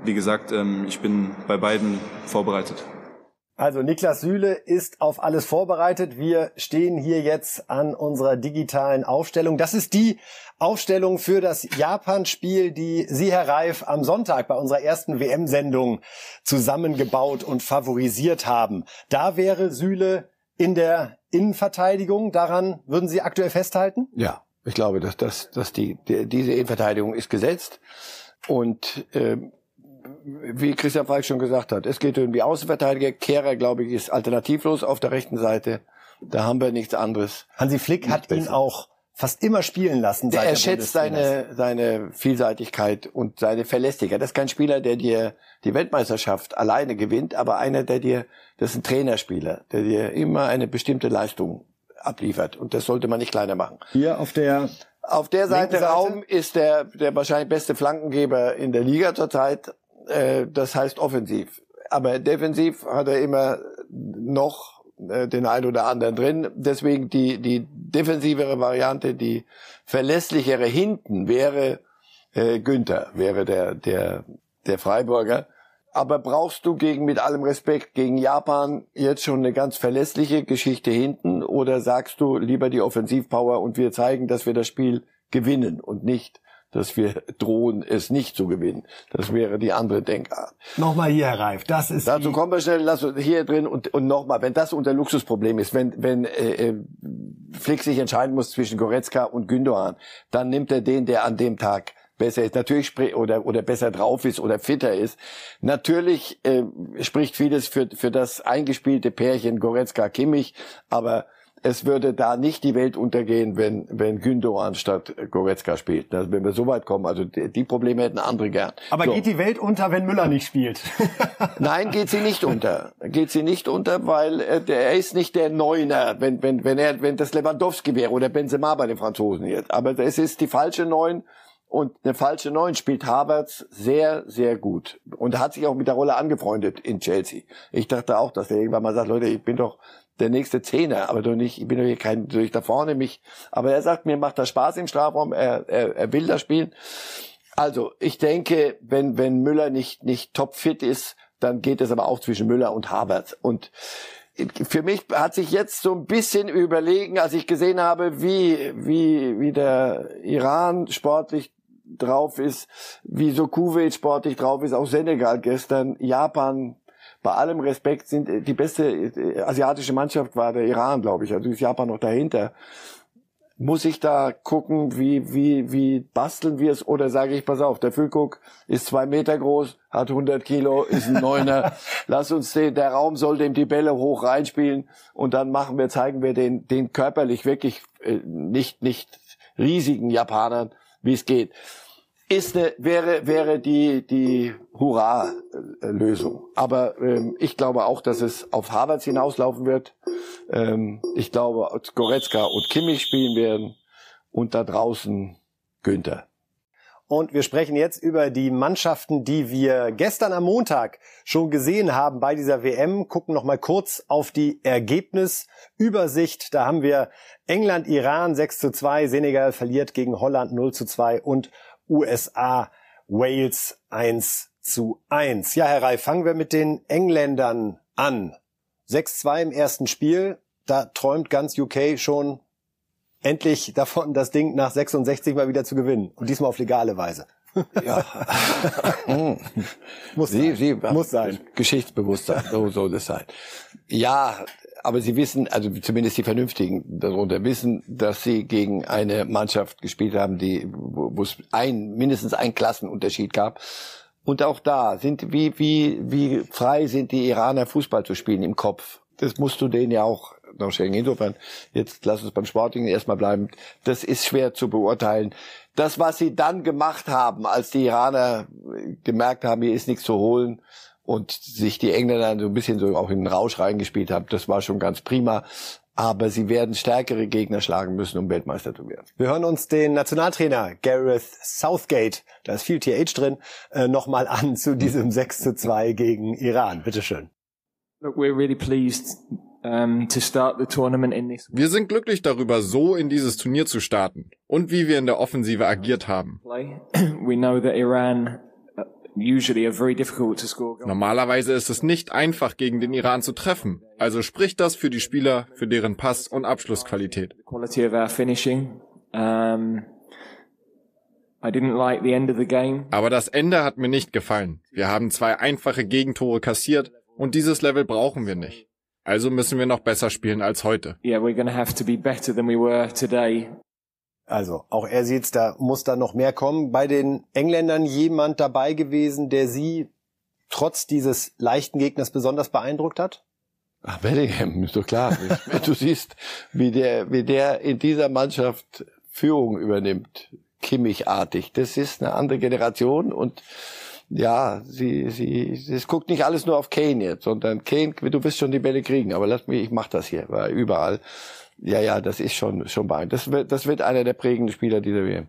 wie gesagt, ähm, ich bin bei beiden vorbereitet. Also Niklas Süle ist auf alles vorbereitet. Wir stehen hier jetzt an unserer digitalen Aufstellung. Das ist die Aufstellung für das Japan-Spiel, die Sie, Herr Reif, am Sonntag bei unserer ersten WM-Sendung zusammengebaut und favorisiert haben. Da wäre Süle in der Innenverteidigung. Daran würden Sie aktuell festhalten? Ja, ich glaube, dass, dass, dass die, die, diese Innenverteidigung ist gesetzt. Und äh, wie Christian Falk schon gesagt hat, es geht um die Außenverteidiger. Kehrer, glaube ich, ist alternativlos auf der rechten Seite. Da haben wir nichts anderes. Hansi Flick hat besser. ihn auch fast immer spielen lassen. Seit er schätzt seine, seine Vielseitigkeit und seine Verlässlichkeit. Das ist kein Spieler, der dir die Weltmeisterschaft alleine gewinnt, aber einer, der dir, das ist ein Trainerspieler, der dir immer eine bestimmte Leistung abliefert. Und das sollte man nicht kleiner machen. Hier auf der auf der Seite, Seite Raum ist der, der wahrscheinlich beste Flankengeber in der Liga zurzeit. Äh, das heißt offensiv. Aber defensiv hat er immer noch äh, den einen oder anderen drin. Deswegen die, die defensivere Variante, die verlässlichere hinten wäre äh, Günther, wäre der, der, der Freiburger. Aber brauchst du gegen, mit allem Respekt, gegen Japan jetzt schon eine ganz verlässliche Geschichte hinten oder sagst du lieber die Offensivpower und wir zeigen, dass wir das Spiel gewinnen und nicht, dass wir drohen, es nicht zu gewinnen. Das wäre die andere Denkart. Nochmal hier, Herr Reif, das ist Dazu kommen wir schnell, lass uns hier drin und, und nochmal, wenn das unser Luxusproblem ist, wenn, wenn äh, äh, Flick sich entscheiden muss zwischen Goretzka und Gündogan, dann nimmt er den, der an dem Tag besser ist, natürlich oder oder besser drauf ist oder fitter ist. Natürlich äh, spricht vieles für für das eingespielte Pärchen Goretzka Kimmich, aber es würde da nicht die Welt untergehen, wenn wenn Gündogan statt Goretzka spielt. Also wenn wir so weit kommen, also die, die Probleme hätten andere gern. Aber so. geht die Welt unter, wenn Müller nicht spielt? Nein, geht sie nicht unter. Geht sie nicht unter, weil äh, er ist nicht der Neuner, wenn wenn wenn er wenn das Lewandowski wäre oder Benzema bei den Franzosen jetzt. Aber es ist die falsche Neun und eine falsche Neun spielt Havertz sehr, sehr gut. Und hat sich auch mit der Rolle angefreundet in Chelsea. Ich dachte auch, dass er irgendwann mal sagt, Leute, ich bin doch der nächste Zehner, aber doch nicht, ich bin doch hier kein, durch da vorne mich. Aber er sagt, mir macht das Spaß im Strafraum, er, er, er will das spielen. Also, ich denke, wenn, wenn Müller nicht, nicht topfit ist, dann geht es aber auch zwischen Müller und Havertz. Und für mich hat sich jetzt so ein bisschen überlegen, als ich gesehen habe, wie, wie, wie der Iran sportlich drauf ist, wie so Kuwait sportlich drauf ist, auch Senegal gestern, Japan, bei allem Respekt sind die beste asiatische Mannschaft war der Iran, glaube ich. Also ist Japan noch dahinter muss ich da gucken, wie, wie, wie basteln wir es? Oder sage ich, pass auf, der Füllkuck ist zwei Meter groß, hat 100 Kilo, ist ein Neuner. Lass uns den, der Raum soll dem die Bälle hoch reinspielen und dann machen wir, zeigen wir den, den körperlich wirklich äh, nicht, nicht riesigen Japanern, wie es geht ist eine, wäre, wäre die, die Hurra-Lösung. Aber ähm, ich glaube auch, dass es auf Harvards hinauslaufen wird. Ähm, ich glaube, Goretzka und Kimmich spielen werden und da draußen Günther. Und wir sprechen jetzt über die Mannschaften, die wir gestern am Montag schon gesehen haben bei dieser WM. Gucken noch mal kurz auf die Ergebnisübersicht. Da haben wir England, Iran 6 zu 2, Senegal verliert gegen Holland 0 zu 2 und USA Wales 1 zu 1. Ja, Herr Reif, fangen wir mit den Engländern an. 6-2 im ersten Spiel. Da träumt ganz UK schon endlich davon, das Ding nach 66 mal wieder zu gewinnen. Und diesmal auf legale Weise. Ja. muss, sie, sein. Sie, muss sein. Geschichtsbewusstsein, so soll es sein. Ja, aber sie wissen, also zumindest die Vernünftigen darunter wissen, dass sie gegen eine Mannschaft gespielt haben, die, wo es ein, mindestens ein Klassenunterschied gab. Und auch da sind, wie, wie, wie frei sind die Iraner Fußball zu spielen im Kopf. Das musst du denen ja auch noch schenken. Insofern, jetzt lass uns beim Sporting erstmal bleiben. Das ist schwer zu beurteilen. Das, was sie dann gemacht haben, als die Iraner gemerkt haben, hier ist nichts zu holen, und sich die Engländer so ein bisschen so auch in den Rausch reingespielt haben. Das war schon ganz prima. Aber sie werden stärkere Gegner schlagen müssen, um Weltmeister zu werden. Wir hören uns den Nationaltrainer Gareth Southgate, da ist viel TH drin, äh, nochmal an zu diesem 6 zu 2 gegen Iran. Bitteschön. Look, we're really pleased wir sind glücklich darüber, so in dieses Turnier zu starten und wie wir in der Offensive agiert haben. Iran Normalerweise ist es nicht einfach, gegen den Iran zu treffen. Also spricht das für die Spieler, für deren Pass- und Abschlussqualität. Aber das Ende hat mir nicht gefallen. Wir haben zwei einfache Gegentore kassiert und dieses Level brauchen wir nicht. Also müssen wir noch besser spielen als heute. Yeah, we're going to have to be better than we were today also auch er sieht, da muss da noch mehr kommen. Bei den Engländern jemand dabei gewesen, der Sie trotz dieses leichten Gegners besonders beeindruckt hat? Ach, Bellingham, ist doch klar. du siehst, wie der, wie der in dieser Mannschaft Führung übernimmt, Kimmichartig. Das ist eine andere Generation und ja, sie, sie, es guckt nicht alles nur auf Kane jetzt, sondern Kane, du wirst schon die Bälle kriegen, aber lass mich, ich mach das hier, war überall. Ja, ja, das ist schon, schon beeindruckend. Das wird, das wird einer der prägenden Spieler dieser WM.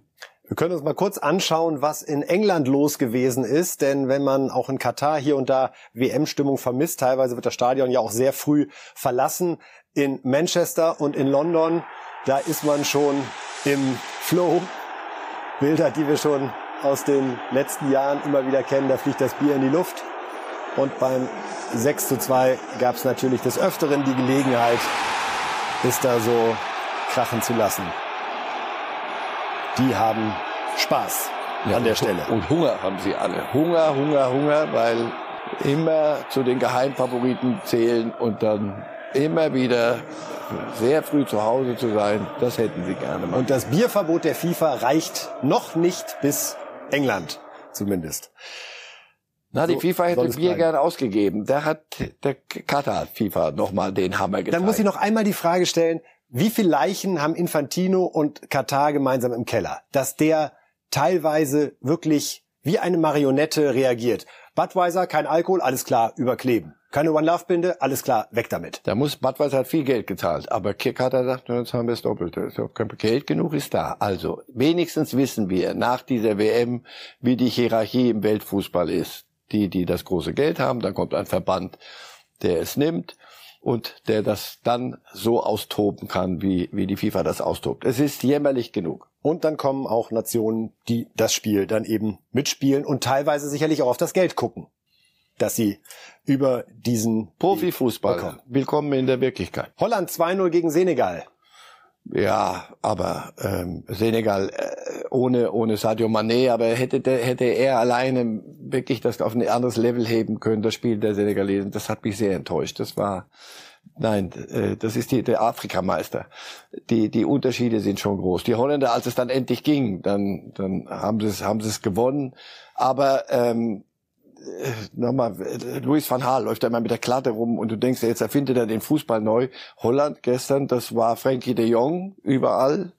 Wir können uns mal kurz anschauen, was in England los gewesen ist, denn wenn man auch in Katar hier und da WM-Stimmung vermisst, teilweise wird das Stadion ja auch sehr früh verlassen. In Manchester und in London, da ist man schon im Flow. Bilder, die wir schon aus den letzten Jahren immer wieder kennen, da fliegt das Bier in die Luft. Und beim 6 zu 2 gab es natürlich des Öfteren die Gelegenheit, ist da so krachen zu lassen. Die haben Spaß ja, an der Stelle. Und Hunger haben sie alle. Hunger, Hunger, Hunger, weil immer zu den Geheimfavoriten zählen und dann immer wieder sehr früh zu Hause zu sein, das hätten sie gerne mal. Und das Bierverbot der FIFA reicht noch nicht bis England zumindest. Na, die so FIFA hätte Bier gern ausgegeben. Da hat der Katar FIFA nochmal den Hammer gezeigt. Dann muss ich noch einmal die Frage stellen, wie viele Leichen haben Infantino und Katar gemeinsam im Keller? Dass der teilweise wirklich wie eine Marionette reagiert. Budweiser, kein Alkohol, alles klar, überkleben. Keine One Love Binde, alles klar, weg damit. Da muss Budweiser hat viel Geld gezahlt, aber Katar sagt, jetzt haben wir es doppelt. Geld genug ist da. Also wenigstens wissen wir nach dieser WM, wie die Hierarchie im Weltfußball ist die, die das große Geld haben, dann kommt ein Verband, der es nimmt und der das dann so austoben kann, wie, wie die FIFA das austobt. Es ist jämmerlich genug. Und dann kommen auch Nationen, die das Spiel dann eben mitspielen und teilweise sicherlich auch auf das Geld gucken. Dass sie über diesen Profifußball. Willkommen in der Wirklichkeit. Holland 2-0 gegen Senegal. Ja, aber ähm, Senegal äh, ohne ohne Sadio Mané, aber hätte der, hätte er alleine wirklich das auf ein anderes Level heben können, das Spiel der Senegalesen. Das hat mich sehr enttäuscht. Das war Nein, äh, das ist die, der Afrikameister. Die, die Unterschiede sind schon groß. Die Holländer, als es dann endlich ging, dann, dann haben sie es, haben sie es gewonnen. Aber ähm, äh, nochmal, Luis van Gaal läuft da immer mit der Klatte rum und du denkst, jetzt erfindet er den Fußball neu. Holland gestern, das war Frankie de Jong überall.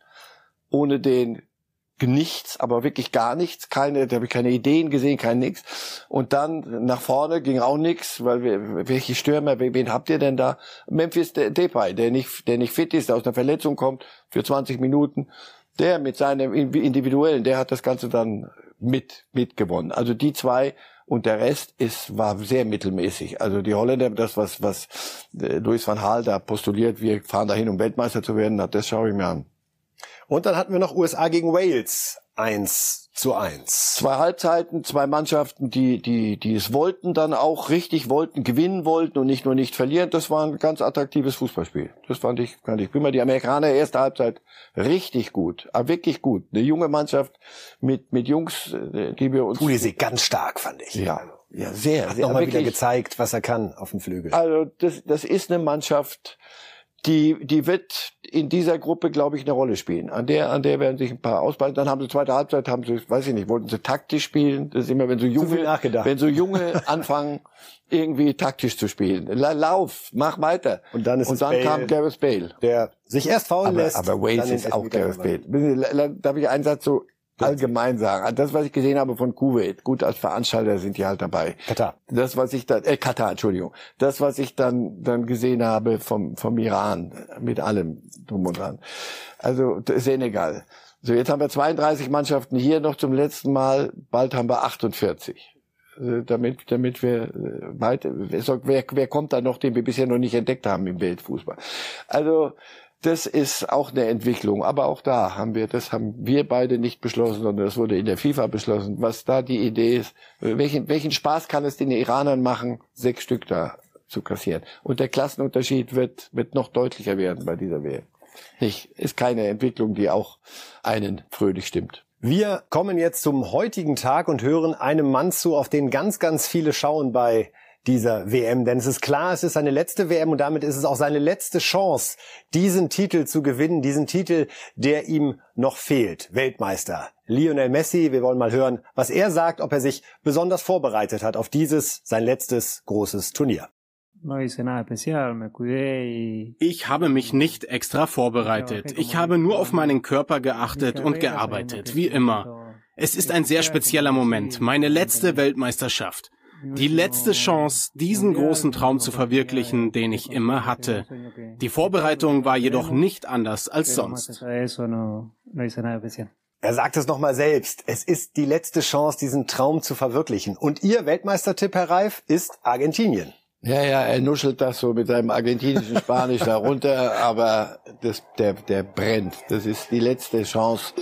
Ohne den nichts, aber wirklich gar nichts. Keine, da habe ich keine Ideen gesehen, kein nix. Und dann nach vorne ging auch nix, weil wir, welche Stürmer, wen habt ihr denn da? Memphis Depay, der nicht, der nicht fit ist, der aus einer Verletzung kommt für 20 Minuten. Der mit seinem individuellen, der hat das Ganze dann mit mitgewonnen. Also die zwei und der Rest ist war sehr mittelmäßig. Also die Holländer, das was was äh, Luis van Gaal da postuliert, wir fahren dahin, um Weltmeister zu werden, das schaue ich mir an. Und dann hatten wir noch USA gegen Wales. Eins zu eins. Zwei Halbzeiten, zwei Mannschaften, die, die, die es wollten, dann auch richtig wollten, gewinnen wollten und nicht nur nicht verlieren. Das war ein ganz attraktives Fußballspiel. Das fand ich, fand ich prima. Die Amerikaner erste Halbzeit richtig gut, aber wirklich gut. Eine junge Mannschaft mit, mit Jungs, äh, die wir uns. Pulisic ganz stark, fand ich. Ja. Ja, sehr, Hat sehr. nochmal wieder gezeigt, was er kann auf dem Flügel. Also, das, das ist eine Mannschaft, die, die wird in dieser Gruppe, glaube ich, eine Rolle spielen. An der, an der werden sich ein paar ausbreiten. Dann haben sie zweite Halbzeit, haben sie, weiß ich nicht, wollten sie taktisch spielen. Das ist immer, wenn so junge, wenn so junge anfangen, irgendwie taktisch zu spielen. Lauf, mach weiter. Und dann ist Und dann Bale, kam Gareth Bale. Der sich erst faulen aber, lässt. Aber Wales ist auch Gareth Bale. Darf ich einen Satz so allgemein sagen. Also Das, was ich gesehen habe von Kuwait, gut, als Veranstalter sind die halt dabei. Katar. Das, was ich dann, äh, Katar, Entschuldigung. Das, was ich dann, dann gesehen habe vom, vom Iran, mit allem drum und dran. Also, Senegal. So, jetzt haben wir 32 Mannschaften hier noch zum letzten Mal, bald haben wir 48 Also, damit, damit wir äh, weiter, wer, wer kommt da noch, den wir bisher noch nicht entdeckt haben im Weltfußball? Also, das ist auch eine Entwicklung. Aber auch da haben wir, das haben wir beide nicht beschlossen, sondern das wurde in der FIFA beschlossen. Was da die Idee ist, welchen, welchen Spaß kann es den Iranern machen, sechs Stück da zu kassieren? Und der Klassenunterschied wird, wird noch deutlicher werden bei dieser WM. Nicht, ist keine Entwicklung, die auch einen fröhlich stimmt. Wir kommen jetzt zum heutigen Tag und hören einem Mann zu, auf den ganz, ganz viele schauen bei dieser WM. Denn es ist klar, es ist seine letzte WM und damit ist es auch seine letzte Chance, diesen Titel zu gewinnen, diesen Titel, der ihm noch fehlt. Weltmeister. Lionel Messi, wir wollen mal hören, was er sagt, ob er sich besonders vorbereitet hat auf dieses, sein letztes großes Turnier. Ich habe mich nicht extra vorbereitet. Ich habe nur auf meinen Körper geachtet und gearbeitet, wie immer. Es ist ein sehr spezieller Moment, meine letzte Weltmeisterschaft. Die letzte Chance, diesen großen Traum zu verwirklichen, den ich immer hatte. Die Vorbereitung war jedoch nicht anders als sonst. Er sagt es nochmal selbst. Es ist die letzte Chance, diesen Traum zu verwirklichen. Und Ihr Weltmeistertipp, Herr Reif, ist Argentinien. Ja, ja, er nuschelt das so mit seinem argentinischen Spanisch da runter, aber das, der, der brennt. Das ist die letzte Chance.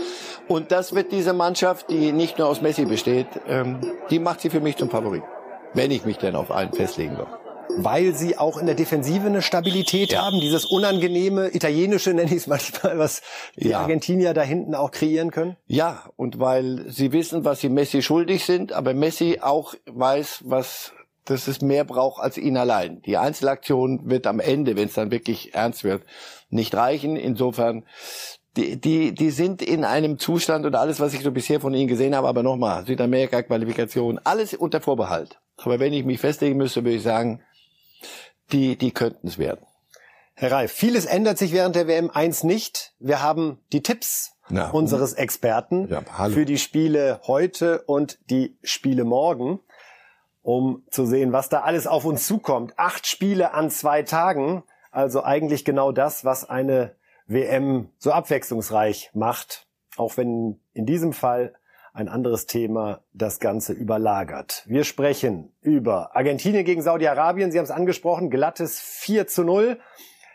Und das wird diese Mannschaft, die nicht nur aus Messi besteht, ähm, die macht sie für mich zum Favorit wenn ich mich denn auf einen festlegen darf. Weil sie auch in der Defensive eine Stabilität ja. haben, dieses unangenehme italienische, nenne ich es manchmal, was die ja. Argentinier da hinten auch kreieren können? Ja, und weil sie wissen, was sie Messi schuldig sind, aber Messi auch weiß, was dass es mehr braucht als ihn allein. Die Einzelaktion wird am Ende, wenn es dann wirklich ernst wird, nicht reichen. Insofern, die, die, die sind in einem Zustand und alles, was ich so bisher von ihnen gesehen habe, aber nochmal, Südamerika-Qualifikation, alles unter Vorbehalt. Aber wenn ich mich festlegen müsste, würde ich sagen, die, die könnten es werden. Herr Reif, vieles ändert sich während der WM 1 nicht. Wir haben die Tipps Na, unseres Experten ja, für die Spiele heute und die Spiele morgen, um zu sehen, was da alles auf uns zukommt. Acht Spiele an zwei Tagen, also eigentlich genau das, was eine WM so abwechslungsreich macht, auch wenn in diesem Fall ein anderes Thema das Ganze überlagert. Wir sprechen über Argentinien gegen Saudi-Arabien. Sie haben es angesprochen, glattes 4 zu 0.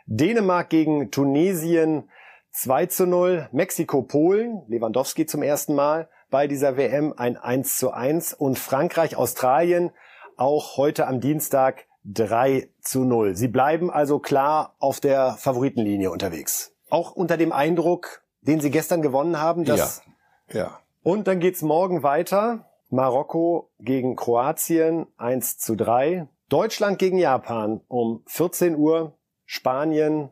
Dänemark gegen Tunesien 2 zu 0. Mexiko, Polen, Lewandowski zum ersten Mal bei dieser WM ein 1 zu 1. Und Frankreich, Australien auch heute am Dienstag 3 zu 0. Sie bleiben also klar auf der Favoritenlinie unterwegs. Auch unter dem Eindruck, den Sie gestern gewonnen haben. Dass ja. ja. Und dann geht's morgen weiter. Marokko gegen Kroatien 1 zu 3. Deutschland gegen Japan um 14 Uhr. Spanien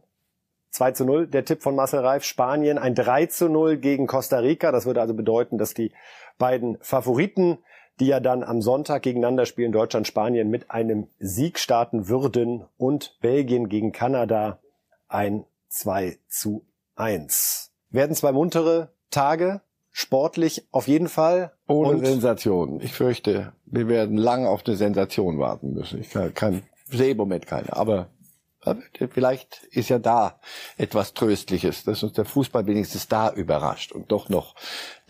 2 zu 0. Der Tipp von Marcel Reif. Spanien ein 3 zu 0 gegen Costa Rica. Das würde also bedeuten, dass die beiden Favoriten die ja dann am Sonntag gegeneinander spielen, Deutschland, Spanien mit einem Sieg starten würden und Belgien gegen Kanada ein 2 zu 1. Werden zwei muntere Tage, sportlich auf jeden Fall. Ohne und Sensation. Ich fürchte, wir werden lang auf eine Sensation warten müssen. Ich kann, kann sehe im Moment keine, aber vielleicht ist ja da etwas Tröstliches, dass uns der Fußball wenigstens da überrascht und doch noch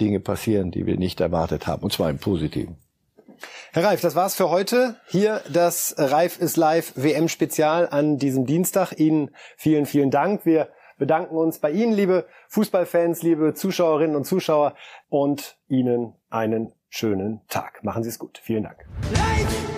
Dinge passieren, die wir nicht erwartet haben, und zwar im Positiven. Herr Reif, das war's für heute. Hier das Reif ist live WM Spezial an diesem Dienstag. Ihnen vielen, vielen Dank. Wir bedanken uns bei Ihnen, liebe Fußballfans, liebe Zuschauerinnen und Zuschauer und Ihnen einen schönen Tag. Machen Sie es gut. Vielen Dank. Live!